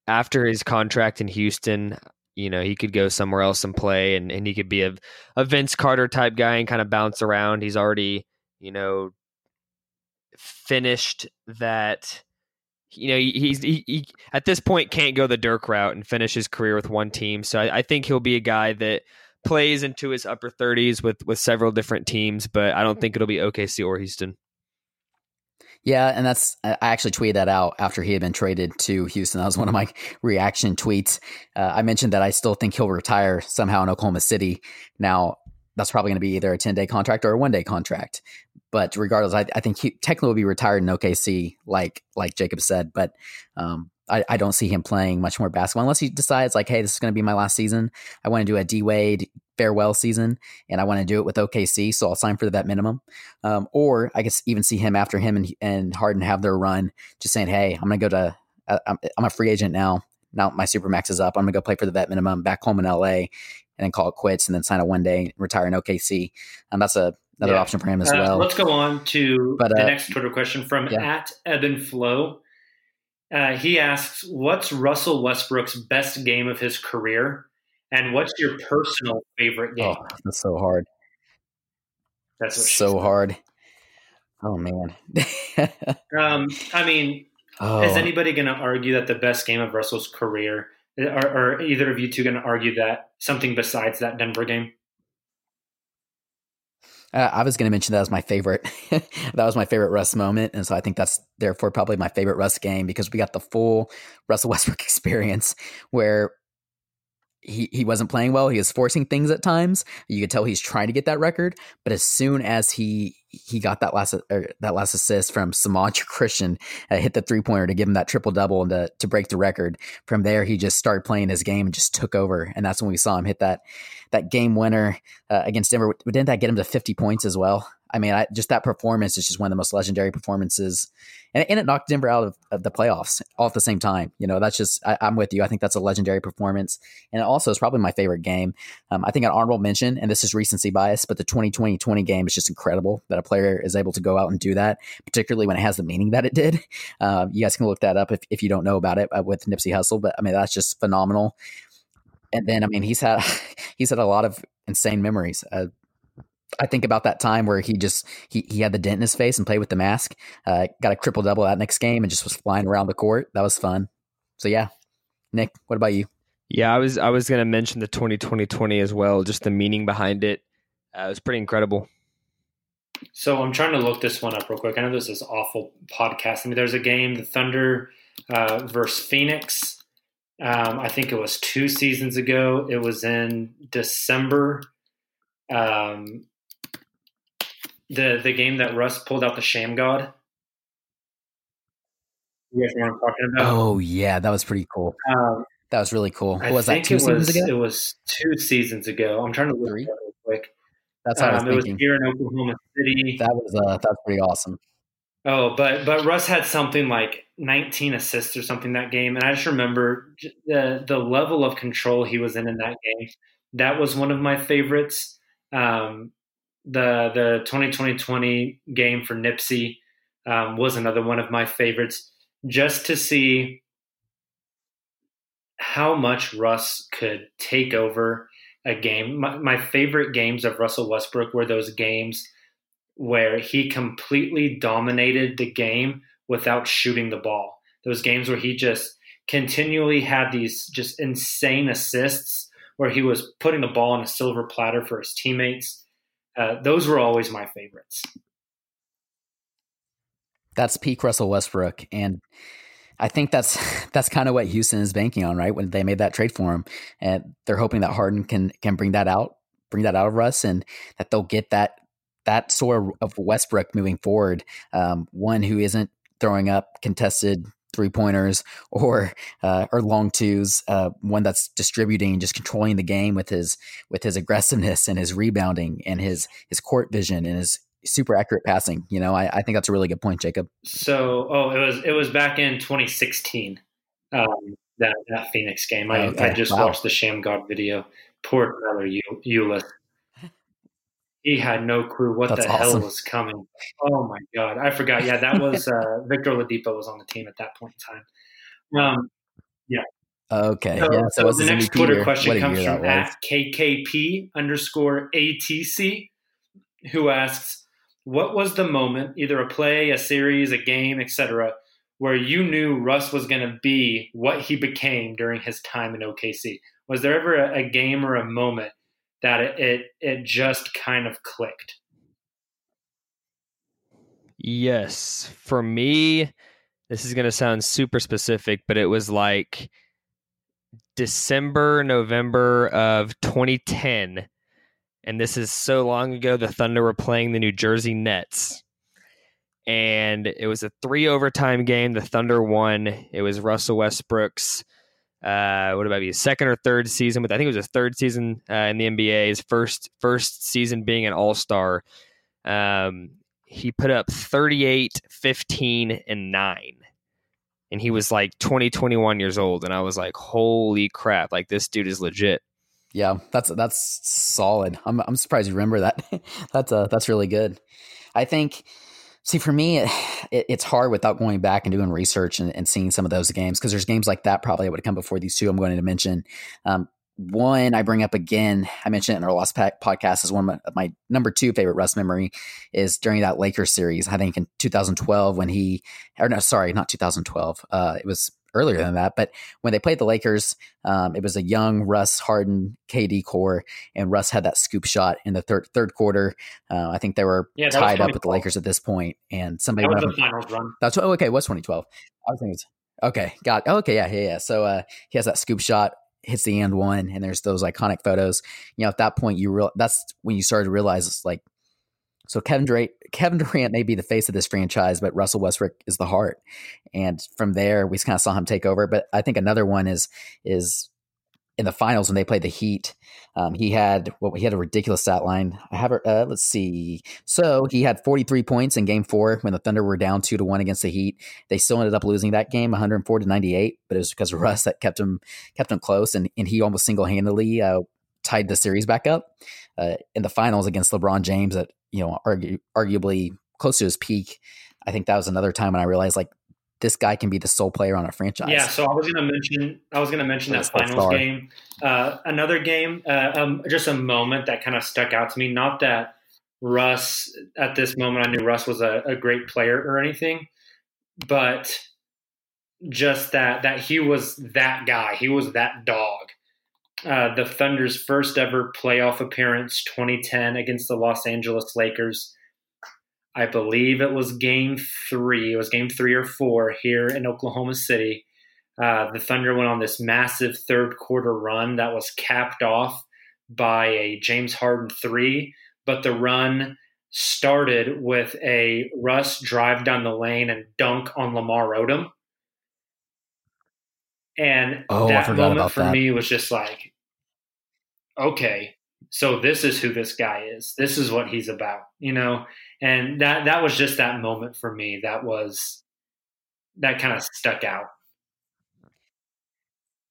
after his contract in Houston, you know, he could go somewhere else and play and, and he could be a, a Vince Carter type guy and kind of bounce around. He's already, you know, finished that you know he's he, he, at this point can't go the Dirk route and finish his career with one team. So I, I, think he'll be a guy that plays into his upper thirties with with several different teams, but I don't think it'll be OKC or Houston.
Yeah, and that's I actually tweeted that out after he had been traded to Houston. That was one of my reaction tweets. Uh, I mentioned that I still think he'll retire somehow in Oklahoma City. Now that's probably going to be either a ten day contract or a one day contract. But regardless, I, I think he technically will be retired in OKC, like like Jacob said. But um, I, I, don't see him playing much more basketball unless he decides like, hey, this is going to be my last season. I want to do a D Wade farewell season, and I want to do it with OKC, so I'll sign for the vet minimum. Um, or I guess even see him after him and and Harden have their run, just saying, hey, I'm going to go to I'm, I'm a free agent now. Now my supermax is up. I'm going to go play for the vet minimum back home in LA, and then call it quits, and then sign a one day and retire in OKC. And that's a another yeah. option for him as
uh,
well.
Let's go on to but, the uh, next Twitter question from yeah. at Ebb and Flow. Uh, he asks, "What's Russell Westbrook's best game of his career, and what's your personal favorite game?"
Oh, that's so hard.
That's
so hard. Oh man.
um, I mean, oh. is anybody going to argue that the best game of Russell's career, are, are either of you two going to argue that something besides that Denver game?
Uh, I was going to mention that as my favorite. that was my favorite Russ moment, and so I think that's therefore probably my favorite Russ game because we got the full Russell Westbrook experience where he he wasn't playing well. He was forcing things at times. You could tell he's trying to get that record, but as soon as he he got that last er, that last assist from Semaj Christon, uh, hit the three pointer to give him that triple double and to, to break the record. From there, he just started playing his game and just took over, and that's when we saw him hit that that game winner uh, against Denver. Didn't that get him to fifty points as well? I mean, I, just that performance is just one of the most legendary performances, and, and it knocked Denver out of, of, the playoffs all at the same time. You know, that's just I, am with you. I think that's a legendary performance, and also is probably my favorite game. Um, I think an honorable mention, and this is recency bias, but the 2020-20 game is just incredible that a player is able to go out and do that, particularly when it has the meaning that it did. Uh, you guys can look that up if, if you don't know about it uh, with Nipsey Hussle, but I mean that's just phenomenal. And then I mean he's had he's had a lot of insane memories. Uh, I think about that time where he just he, he had the dent in his face and played with the mask. Uh, got a triple double that next game and just was flying around the court. That was fun. So yeah, Nick, what about you?
Yeah, I was I was to mention the 2020-20 as well. Just the meaning behind it. Uh, it was pretty incredible.
So I'm trying to look this one up real quick. I know this is awful podcast. I mean, there's a game, the Thunder uh, versus Phoenix. Um, I think it was two seasons ago. It was in December. Um, the the game that Russ pulled out the Shammgod. You guys know what I'm talking about?
Oh yeah, that was pretty cool. Um, that was really cool.
I
was
that
two
it
seasons
was,
ago?
It was two seasons ago. I'm trying to look
Three?
it up real quick.
That's what I was
Um, it was here in Oklahoma City.
That was uh, that's pretty awesome.
Oh, but but Russ had something like 19 assists or something that game, and I just remember the the level of control he was in in that game. That was one of my favorites. Um, the the 2020 game for Nipsey um, was another one of my favorites. Just to see how much Russ could take over a game. My, my favorite games of Russell Westbrook were those games where he completely dominated the game without shooting the ball. Those games where he just continually had these just insane assists where he was putting the ball on a silver platter for his teammates. Uh, those were always my favorites.
That's peak Russell Westbrook, and I think that's that's kind of what Houston is banking on, right? When they made that trade for him, and they're hoping that Harden can can bring that out, bring that out of Russ, and that they'll get that that sort of Westbrook moving forward. Um, one who isn't throwing up contested three pointers or uh, or long twos. Uh, one that's distributing, and just controlling the game with his with his aggressiveness and his rebounding and his his court vision and his super accurate passing. You know, I, I think that's a really good point, Jacob.
So, oh, it was it was back in 2016 um, that that Phoenix game. I,
Okay,
I just
wow.
watched the Shammgod video. Poor Tyler Eu- Ulis. He had no clue what
That's
the hell was coming. Oh my god, I forgot. Yeah, that was uh, Victor Ladipo was on the team at that point in time. Um, yeah.
Okay,
So,
yeah. So,
so the next Twitter
year?
question comes from at KKP underscore ATC, who asks, "What was the moment, either a play, a series, a game, etc., where you knew Russ was going to be what he became during his time in OKC? Was there ever a, a game or a moment that it, it it just kind of clicked?"
Yes. For me, this is going to sound super specific, but it was like December, November of 2010. And this is so long ago, the Thunder were playing the New Jersey Nets. And it was a three overtime game. The Thunder won. It was Russell Westbrook's, uh, what about his second or third season? But I think it was his third season uh, in the NBA. His first first season being an All Star. Um, he put up 38, 15, and 9. And he was like 20, 21 years old. And I was like, holy crap, like this dude is legit.
Yeah, that's that's solid. I'm I'm surprised you remember that. that's uh that's really good. I think. See, for me, it, it, it's hard without going back and doing research and, and seeing some of those games because there's games like that probably that would come before these two I'm going to mention. Um, one I bring up again, I mentioned in our last podcast, is one of my, my number two favorite Russ memory is during that Lakers series. I think in 2012 when he, or no, sorry, not 2012. Uh, it was earlier than that, but when they played the Lakers, um, it was a young Russ Harden KD core, and Russ had that scoop shot in the third third quarter. Uh, I think they were
Yeah,
tied up with the Lakers at this point, and somebody
That was the finals run.
that's oh, okay. It was 2012. I was thinking, it's, okay, got oh, okay, yeah, yeah, yeah. So uh, he has that scoop shot, hits the and one, and there's those iconic photos. You know, at that point, you real that's when you started to realize it's like, so Kevin Durant, Kevin Durant may be the face of this franchise, but Russell Westbrook is the heart. And from there, we kind of saw him take over. But I think another one is is in the finals when they played the Heat. Um, he had well, he had a ridiculous stat line. I have. Uh, let's see. So he had 43 points in Game Four when the Thunder were down two to one against the Heat. They still ended up losing that game, 104 to 98. But it was because of Russ that kept him kept him close, and and he almost single handedly uh, tied the series back up uh, in the finals against LeBron James. At you know, argu- arguably close to his peak. I think that was another time when I realized like this guy can be the sole player on a franchise.
Yeah, so I was going to mention I was going to mention that finals star. game. Uh, another game, uh, um, just a moment that kind of stuck out to me. Not that Russ at this moment I knew Russ was a, a great player or anything, but just that that he was that guy. He was that dog. Uh, the Thunder's first ever playoff appearance, 2010, against the Los Angeles Lakers. I believe it was game three. It was game three or four here in Oklahoma City. Uh, the Thunder went on this massive third quarter run that was capped off by a James Harden three, but the run started with a Russ drive down the lane and dunk on Lamar Odom. And
oh,
that moment for
that.
me was just like, okay, so this is who this guy is. This is what he's about, you know? And that that was just that moment for me. That was that kind of stuck out.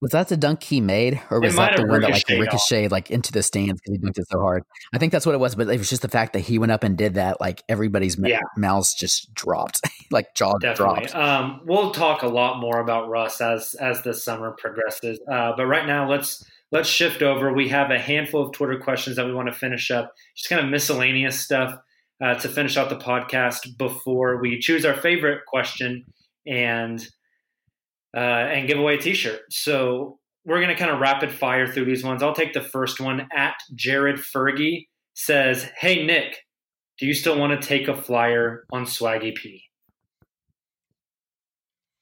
Was that the dunk he made, or was that the one that like ricocheted off. like into the stands because he dunked it so hard? I think that's what it was, but it was just the fact that he went up and did that. Like everybody's yeah. mouths just dropped, like jaw
Definitely.
dropped.
Um, we'll talk a lot more about Russ as as the summer progresses, uh, but right now let's let's shift over. We have a handful of Twitter questions that we want to finish up, just kind of miscellaneous stuff uh, to finish out the podcast before we choose our favorite question and uh, and give away a T-shirt. So we're going to kind of rapid fire through these ones. I'll take the first one. At Jared Fergie says, "Hey Nick, do you still want to take a flyer on Swaggy P?"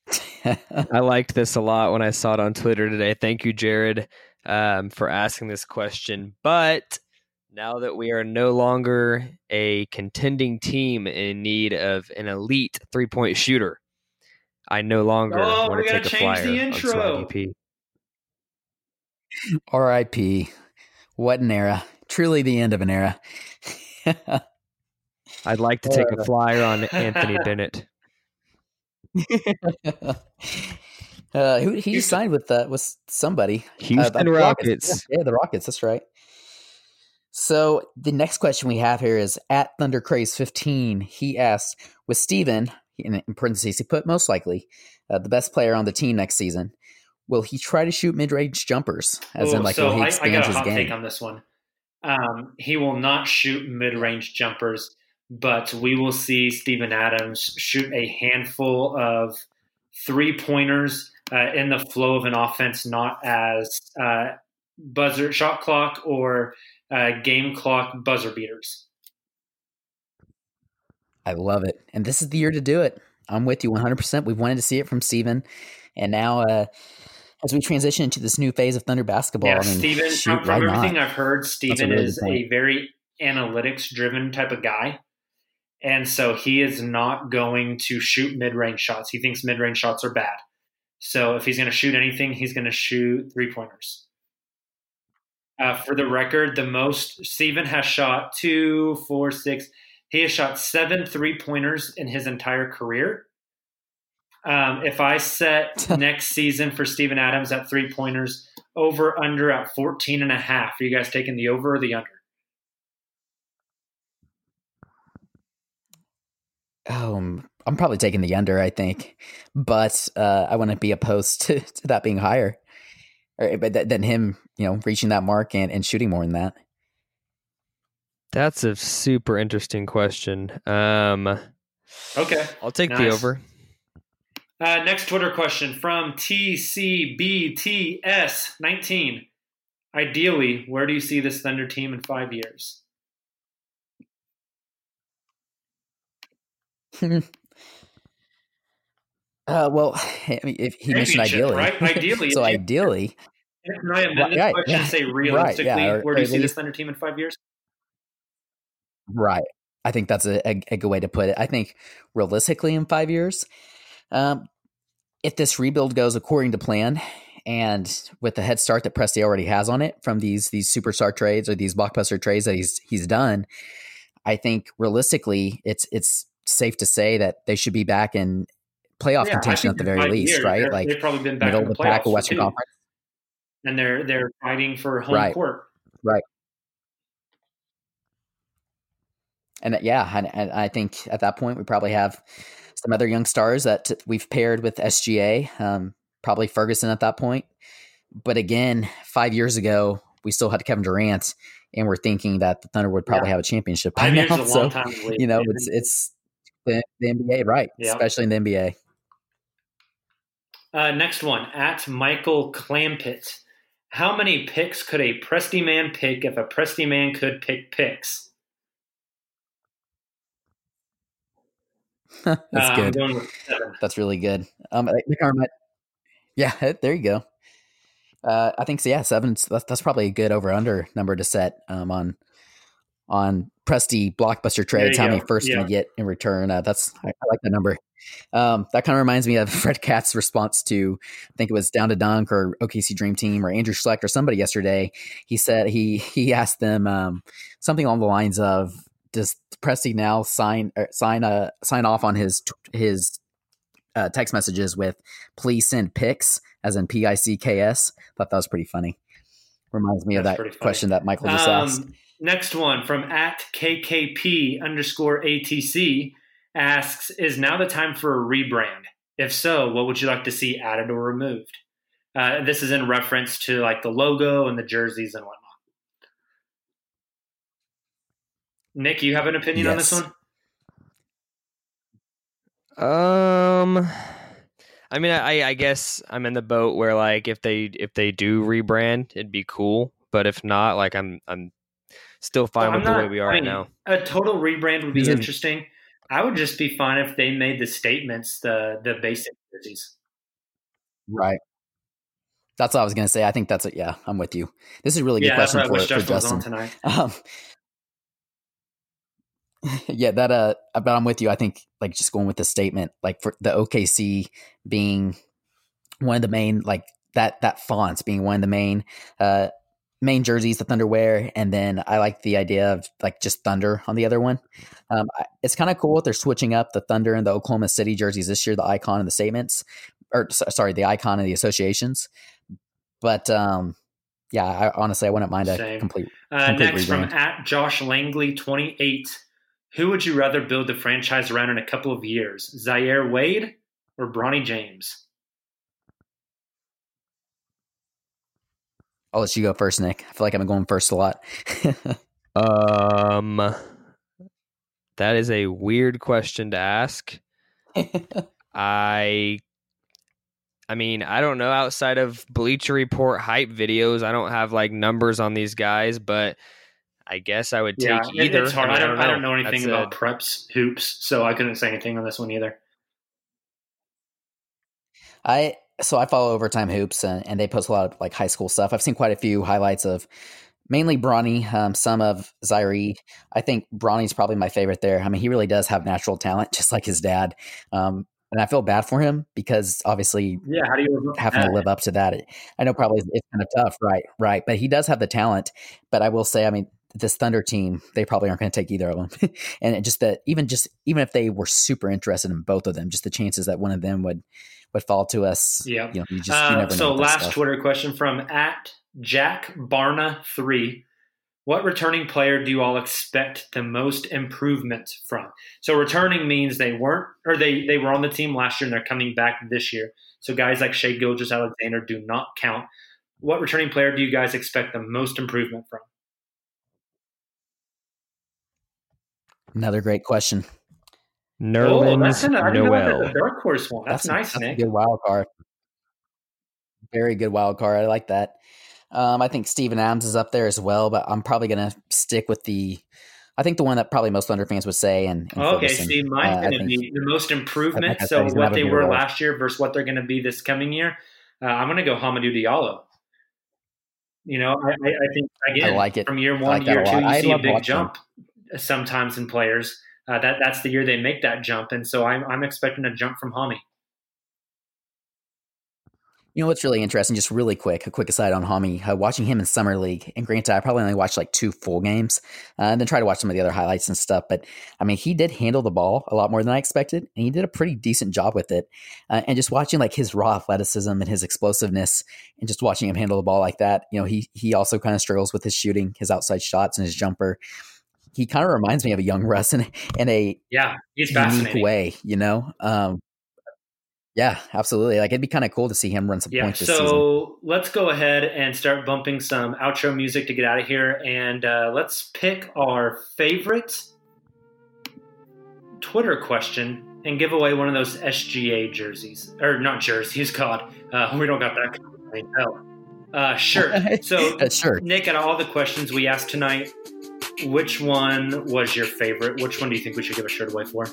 I liked this a lot when I saw it on Twitter today. Thank you, Jared, um, for asking this question. But now that we are no longer a contending team in need of an elite three point shooter, I no longer
oh,
want to take a flyer
the intro.
on Swaggy
R.I.P. What an era! Truly the end of an era.
I'd like to take a flyer on Anthony Bennett.
uh, who he signed with uh, with somebody.
Houston
uh,
Rockets.
Rockets. Yeah, the Rockets. That's right. So the next question we have here is at ThunderCraze15. He asked, with Steven, in, parentheses, he put most likely uh, the best player on the team next season, will he try to shoot mid-range jumpers? As
Ooh,
in, like,
so
will he
I,
expand
I got a
his
hot
game?
take on this one. Um, he will not shoot mid-range jumpers, but we will see Steven Adams shoot a handful of three-pointers uh, in the flow of an offense, not as uh, buzzer shot clock or uh, game clock buzzer beaters.
I love it. And this is the year to do it. I'm with you 100%. We've wanted to see it from Steven. And now, uh, as we transition into this new phase of Thunder basketball,
Yeah,
I mean,
Steven,
shoot,
from, from everything
not?
I've heard, Steven
really
is a very analytics driven type of guy. And so he is not going to shoot mid range shots. He thinks mid range shots are bad. So if he's going to shoot anything, he's going to shoot three pointers. Uh, for the record, the most Steven has shot two, four, six. He has shot seven three pointers in his entire career. Um, if I set next season for Steven Adams at three pointers, over under at 14 and a half, are you guys taking the over or the under?
Um, I'm probably taking the under, I think, but uh, I wouldn't be opposed to, to that being higher, or, but th- than him, you know, reaching that mark and, and shooting more than that.
That's a super interesting question. Um,
Okay.
I'll take the over.
Uh, next Twitter question from TCBTS19. Ideally, where do you see this Thunder team in five years?
Uh, well, I mean, if he mentioned ideally,
right? Ideally,
so
if you-
ideally,
Can I amend this question
yeah,
and say
right,
realistically,
yeah, or-
where do you
at
see this Thunder team in five years?
Right? I think that's a, a, a good way to put it. I think realistically, in five years, um, if this rebuild goes according to plan, and with the head start that Presti already has on it from these these superstar trades or these blockbuster trades that he's he's done, I think realistically, it's it's safe to say that they should be back in playoff
Yeah,
contention at the very least,
years,
right? Like
they've probably been back
middle
in
of
the
the pack of Western
too.
Conference.
and they're they're fighting for home
Right.
court.
Right. And uh, yeah, and, and I think at that point we probably have some other young stars that we've paired with SGA, um, probably Ferguson at that point. But again, five years ago, we still had Kevin Durant, and we're thinking that the Thunder would probably
Yeah.
have a championship by now.
a long
so you know, it's it's the, the NBA, right?
Yeah.
Especially in the NBA.
Uh, next one at Michael Clampett. How many picks could a Presti man pick if a Presti man could pick picks?
That's
Uh,
good.
going with seven.
That's really good. Um, yeah, there you go. Uh, I think so. Yeah, seven. That's, that's probably a good over under number to set um, on on Presti blockbuster trades. How many first
Yeah.
can you get in return? Uh, that's I, I like that number. Um, that kind of reminds me of Fred Katz's response to I think it was Down to Dunk or OKC Dream Team or Andrew Schleck or somebody yesterday. He said he he asked them um, something along the lines of Does Presti now sign er, sign a sign off on his his uh, text messages with please send pics as in P I C K S. Thought that was pretty funny. Reminds me of that question that Michael just asked.
Um, next one from at KKP underscore ATC asks Is now the time for a rebrand? If so, what would you like to see added or removed? Uh, this is in reference to like the logo and the jerseys and whatnot. Nick, you have an opinion on this one?
Um, I mean, I, I guess I'm in the boat where like if they if they do rebrand, it'd be cool. But if not, like I'm I'm still fine
Well,
with
I'm
the way we are
I
right now.
A total rebrand would be
He's in-
interesting. I would just be fine if they made the statements the the basic jerseys.
Right. That's what I was going to say. I think that's it. Yeah, I'm with you. This is a really good
yeah,
question for, for
Justin was on
Justin.
tonight.
Um, yeah, that uh, but I'm with you. I think like just going with the statement, like for the OKC being one of the main, like that that fonts being one of the main uh main jerseys the Thunder wear, and then I like the idea of like just Thunder on the other one. Um, I, it's kind of cool. That they're switching up the Thunder and the Oklahoma City jerseys this year, the icon and the statements, or so- sorry, the icon and the associations. But um, yeah, I, honestly, I wouldn't mind a
Same.
complete.
Uh,
complete
next from at Josh Langley twenty eight. Who would you rather build the franchise around in a couple of years, Zaire Wade or Bronny James?
I'll let you go first, Nick. I feel like I'm going first a lot.
Um, that is a weird question to ask. I, I mean, I don't know. Outside of Bleacher Report hype videos, I don't have like numbers on these guys, but I guess I would take
Yeah,
either.
it's hard.
mean,
I don't, I don't know anything
That's
about
a-
preps hoops, so I couldn't say anything on this one either.
I so I follow Overtime Hoops and, and they post a lot of like high school stuff. I've seen quite a few highlights of mainly Bronny, um, some of Zaire. I think Bronny's probably my favorite there. I mean, he really does have natural talent, just like his dad. Um, and I feel bad for him because obviously
Yeah, how do you live to
having to live up to that. I know probably it's kind of tough, right? Right. But he does have the talent. But I will say, I mean, this Thunder team, they probably aren't going to take either of them. and just that even just even if they were super interested in both of them, just the chances that one of them would would fall to us.
Yeah.
You know, you just
Uh, so last
stuff.
Twitter question from at Jack Barna three. What returning player do you all expect the most improvement from? So returning means they weren't or they they were on the team last year and they're coming back this year. So guys like Shai Gilgeous-Alexander do not count. What returning player do you guys expect the most improvement from?
Another great question.
oh,
Nerlens
that's kinda, I didn't know that
Noel.
was a dark horse one. That's,
a-
nice,
that's
Nick.
a good wild card. Very good wild card. I like that. Um, I think Steven Adams is up there as well, but I'm probably going to stick with the. I think the one that probably most Thunder fans would say. And, and
Okay,
Ferguson.
see,
Uh,
mine's
I
going to be the most improvement.
like I said,
So what they were last year versus what they're going to be this coming year. Uh, I'm going to go Hamidou Diallo. You know, I, I, I think again
I like it.
from year one
like
year two, you
I
see a big
watching him.
Sometimes in players. Uh, that that's the year they make that jump, and so I'm I'm expecting a jump from Hami.
You know what's really interesting? Just really quick, a quick aside on Hami. Uh, watching him in summer league, and granted, I probably only watched like two full games, uh, and then try to watch some of the other highlights and stuff. But I mean, he did handle the ball a lot more than I expected, and he did a pretty decent job with it. Uh, and just watching like his raw athleticism and his explosiveness, and just watching him handle the ball like that, you know, he he also kind of struggles with his shooting, his outside shots, and his jumper. He kind of reminds me of a young Russ in, in a
yeah, he's
unique way, you know. Um, yeah, absolutely. Like it'd be kind of cool to see him run some
yeah,
points this
so
season.
let's go ahead and start bumping some outro music to get out of here, and uh, let's pick our favorite Twitter question and give away one of those SGA jerseys or not jerseys. God, uh, we don't got that. No. Uh, shirt. So,
sure.
Nick, out of all the questions we asked tonight, which one was your favorite? Which one do you think we should give a shirt away for?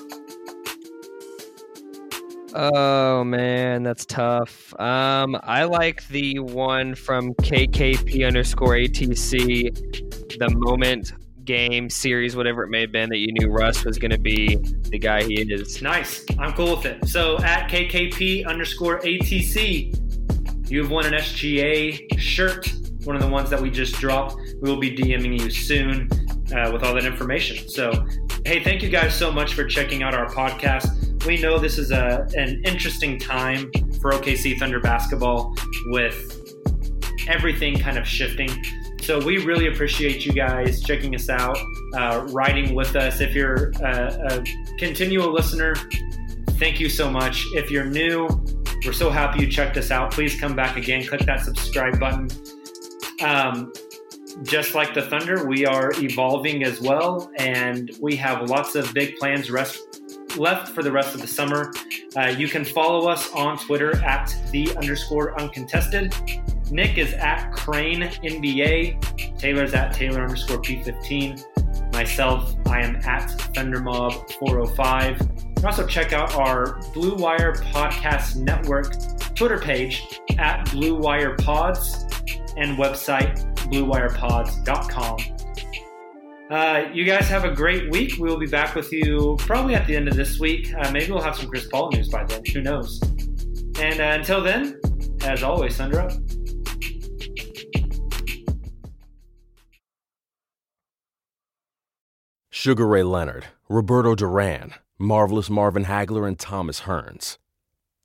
Oh man, that's tough. Um, I like the one from KKP underscore ATC, the moment game series, whatever it may have been, that you knew Russ was going to be the guy he is.
Nice. I'm cool with it. So at KKP underscore ATC, you've won an SGA shirt, one of the ones that we just dropped. We will be DMing you soon uh, with all that information. So, hey, thank you guys so much for checking out our podcast we know this is a, an interesting time for OKC Thunder basketball with everything kind of shifting. So we really appreciate you guys checking us out, uh, riding with us. If you're a, a continual listener, thank you so much. If you're new, we're so happy you checked us out. Please come back again. Click that subscribe button. Um, just like the Thunder, we are evolving as well, and we have lots of big plans rest left for the rest of the summer. Uh, you can follow us on Twitter at the underscore uncontested. Nick is at Crane NBA. Tayler's at Tayler underscore P15. Myself, I am at ThunderMob405. You can Also, check out our Blue Wire Podcast Network Twitter page at Blue Wire Pods and website bluewirepods.com. Uh, you guys have a great week. We will be back with you probably at the end of this week. Uh, maybe we'll have some Chris Paul news by then. Who knows? And uh, until then, as always, up.
Sugar Ray Leonard, Roberto Duran, Marvelous Marvin Hagler, and Thomas Hearns.